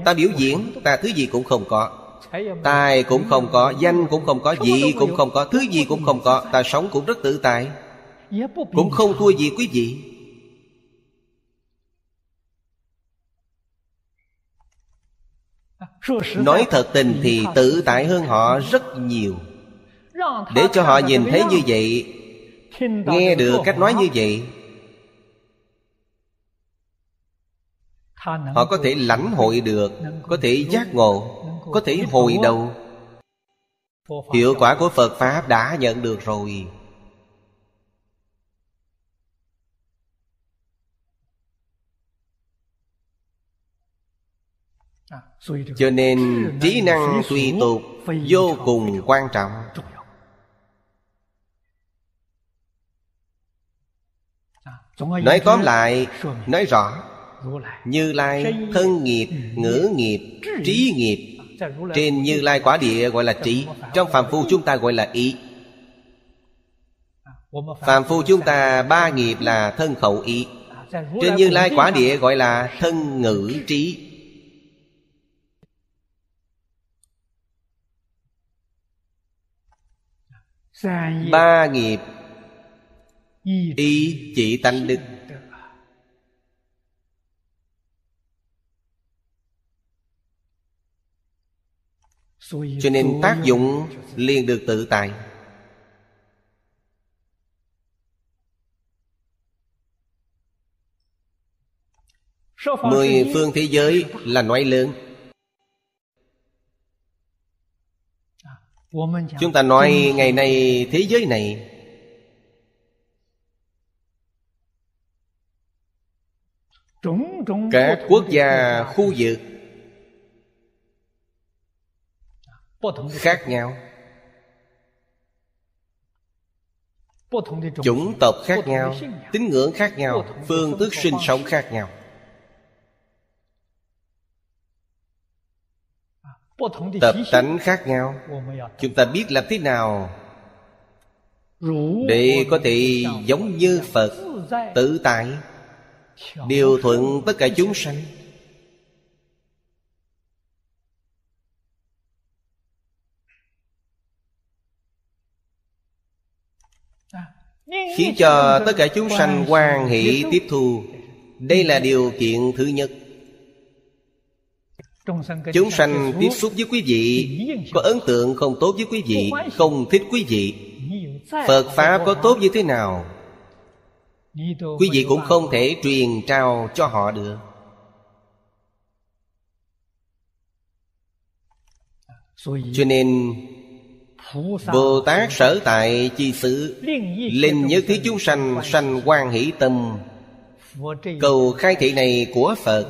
Ta biểu diễn Ta thứ gì cũng không có. Tài cũng không có Danh cũng không có Vị cũng không có Thứ gì cũng không có. Ta sống cũng rất tự tại. Cũng không thua gì quý vị. Nói thật tình thì tự tại hơn họ rất nhiều. Để cho họ nhìn thấy như vậy Nghe được cách nói như vậy Họ có thể lãnh hội được Có thể giác ngộ Có thể hồi đầu. Hiệu quả của Phật Pháp đã nhận được rồi. Cho nên trí năng tùy tục vô cùng quan trọng. nói tóm lại nói rõ như lai thân nghiệp ngữ nghiệp trí nghiệp. trên như lai quả địa gọi là trí trong phạm phu chúng ta gọi là ý. Phạm phu chúng ta ba nghiệp là thân khẩu ý. Trên như lai quả địa gọi là thân ngữ trí. Ba nghiệp y chỉ tánh đức cho nên tác dụng liền được tự tại. Mười phương thế giới là nói lớn. Chúng ta nói ngày nay thế giới này. Các quốc gia khu vực Khác nhau. Chủng tộc khác nhau Tín ngưỡng khác nhau Phương thức sinh sống khác nhau. Tập tánh khác nhau. Chúng ta biết làm thế nào để có thể giống như phật tự tại điều thuận tất cả chúng sanh khiến cho tất cả chúng sanh quan hỷ tiếp thu. Đây là điều kiện thứ nhất. Chúng sanh tiếp xúc với quý vị, Có ấn tượng không tốt với quý vị, Không thích quý vị? Phật Pháp có tốt như thế nào? Quý vị cũng không thể truyền trao cho họ được. Cho nên Bồ Tát sở tại chi xứ Linh nhất thiết chúng sanh sanh quan hỷ tâm. Cầu khai thị này của Phật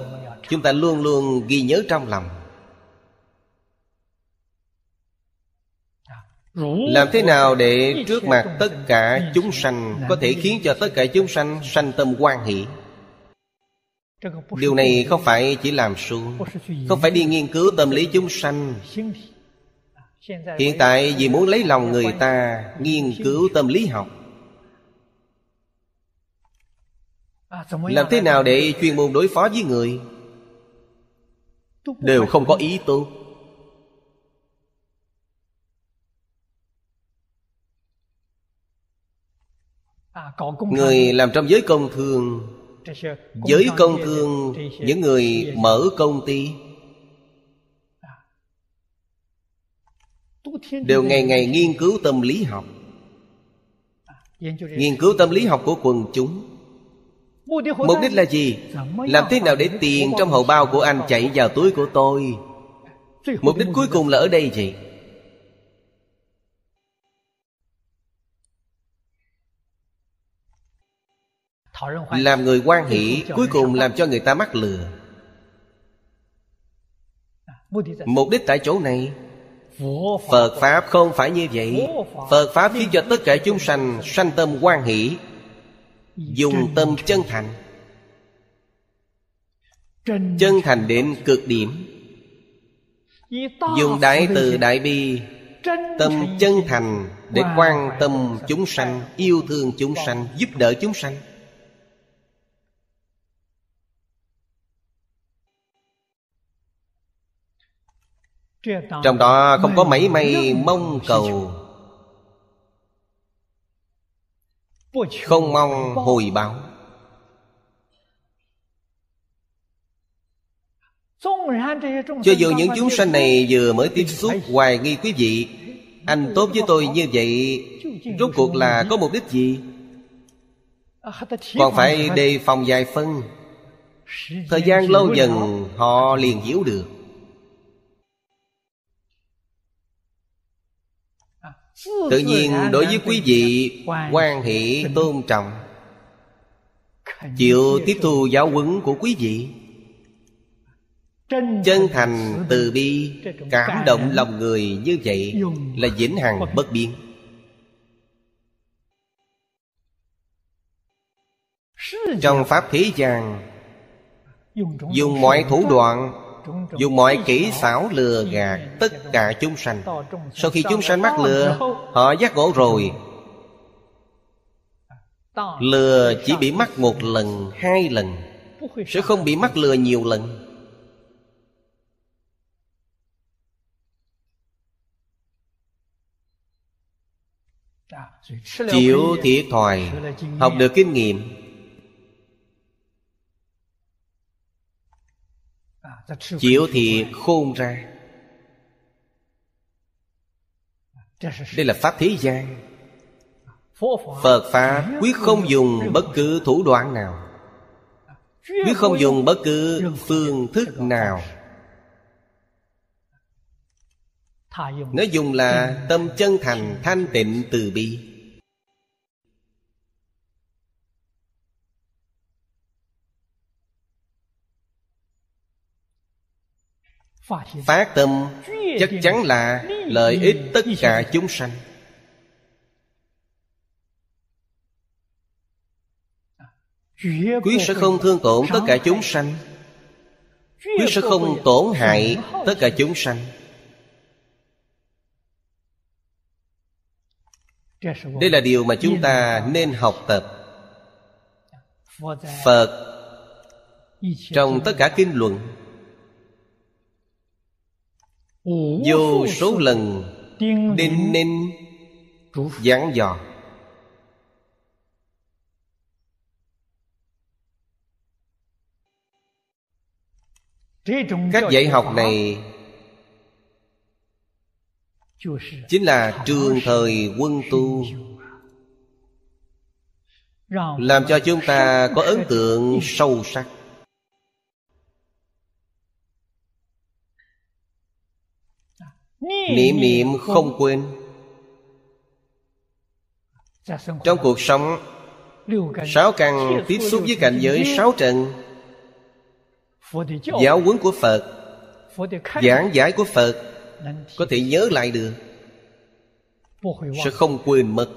chúng ta luôn luôn ghi nhớ trong lòng. Làm thế nào để trước mặt tất cả chúng sanh có thể khiến cho tất cả chúng sanh sanh tâm quan hỷ? Điều này không phải chỉ làm suông không phải đi nghiên cứu tâm lý chúng sanh hiện tại vì muốn lấy lòng người ta, nghiên cứu tâm lý học. Làm thế nào để chuyên môn đối phó với người? Đều không có ý tốt người làm trong giới công thương, giới công thương, những người mở công ty đều ngày ngày nghiên cứu tâm lý học nghiên cứu tâm lý học của quần chúng Mục đích là gì? Làm thế nào để tiền trong hậu bao của anh chạy vào túi của tôi Mục đích cuối cùng là ở đây gì? Làm người quan hỷ, Cuối cùng làm cho người ta mắc lừa Mục đích tại chỗ này Phật Pháp không phải như vậy. Phật Pháp khiến cho tất cả chúng sanh Sanh tâm quan hỷ, Dùng tâm chân thành. Chân thành đến cực điểm. Dùng đại từ đại bi, Tâm chân thành Để quan tâm chúng sanh, Yêu thương chúng sanh, Giúp đỡ chúng sanh. Trong đó không có mấy may mong cầu. Không mong hồi báo. Cho dù những chúng sanh này vừa mới tiếp xúc hoài nghi quý vị Anh tốt với tôi như vậy Rốt cuộc là có mục đích gì? Còn phải đề phòng vài phân. Thời gian lâu dần họ liền hiểu được Tự nhiên đối với quý vị quan hệ tôn trọng Chịu tiếp thu giáo huấn của quý vị. Chân thành từ bi Cảm động lòng người như vậy Là vĩnh hằng bất biến. Trong Pháp thế gian Dùng mọi thủ đoạn Dùng mọi kỹ xảo lừa gạt Tất cả chúng sanh, Sau khi chúng sanh mắc lừa, Họ giác ngộ rồi. Lừa chỉ bị mắc một lần, Hai lần, Sẽ không bị mắc lừa nhiều lần. Chịu thiệt thòi, Học được kinh nghiệm Chịu thiệt khôn ra. Đây là Pháp thế gian. Phật Pháp quyết không dùng bất cứ thủ đoạn nào. Quyết không dùng bất cứ phương thức nào. Nó dùng là tâm chân thành thanh tịnh từ bi Phát tâm chắc chắn là lợi ích tất cả chúng sanh. Quyết sẽ không thương tổn tất cả chúng sanh. Quyết sẽ không tổn hại tất cả chúng sanh. Đây là điều mà chúng ta nên học tập. Phật. Trong tất cả kinh luận vô số lần đinh ninh giảng dò. Các dạy học này chính là trường thời quân tu. làm cho chúng ta có ấn tượng sâu sắc niệm niệm không quên. Trong cuộc sống sáu căn tiếp xúc với cảnh giới sáu trần. Giáo huấn của phật. Giảng giải của phật. Có thể nhớ lại được. Sẽ không quên mất.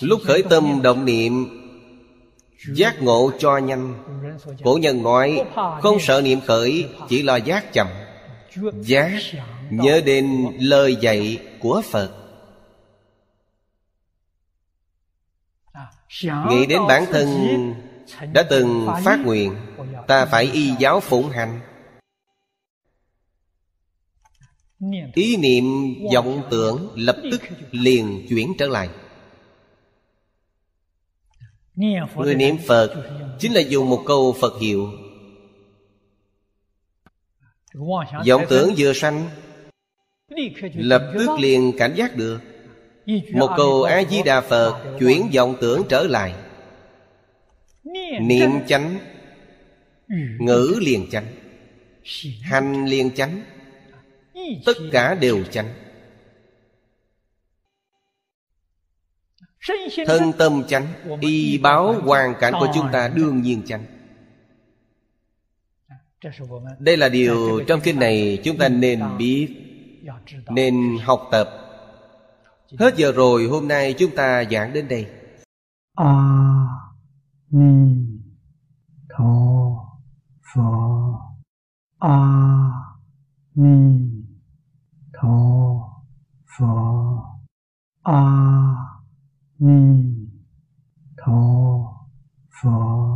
Lúc khởi tâm động niệm giác ngộ cho nhanh. Cổ nhân nói không sợ niệm khởi chỉ lo giác chậm. Giác nhớ đến lời dạy của phật. Nghĩ đến bản thân đã từng phát nguyện, ta phải y giáo phụng hành. Ý niệm, vọng tưởng lập tức liền chuyển trở lại. Người niệm phật chính là dùng một câu phật hiệu. Vọng tưởng vừa sanh lập tức liền cảnh giác được. Một câu a di đà phật chuyển vọng tưởng trở lại. Niệm chánh. Ngữ liền chánh. Hành liền chánh. Tất cả đều chánh. Thân tâm chánh. y báo hoàn cảnh của chúng ta đương nhiên chánh. Đây là điều trong kinh này chúng ta nên biết nên học tập. Hết giờ rồi hôm nay chúng ta giảng đến đây. A à, ni tho pho. A à, ni tho pho. A à, ni tho pho.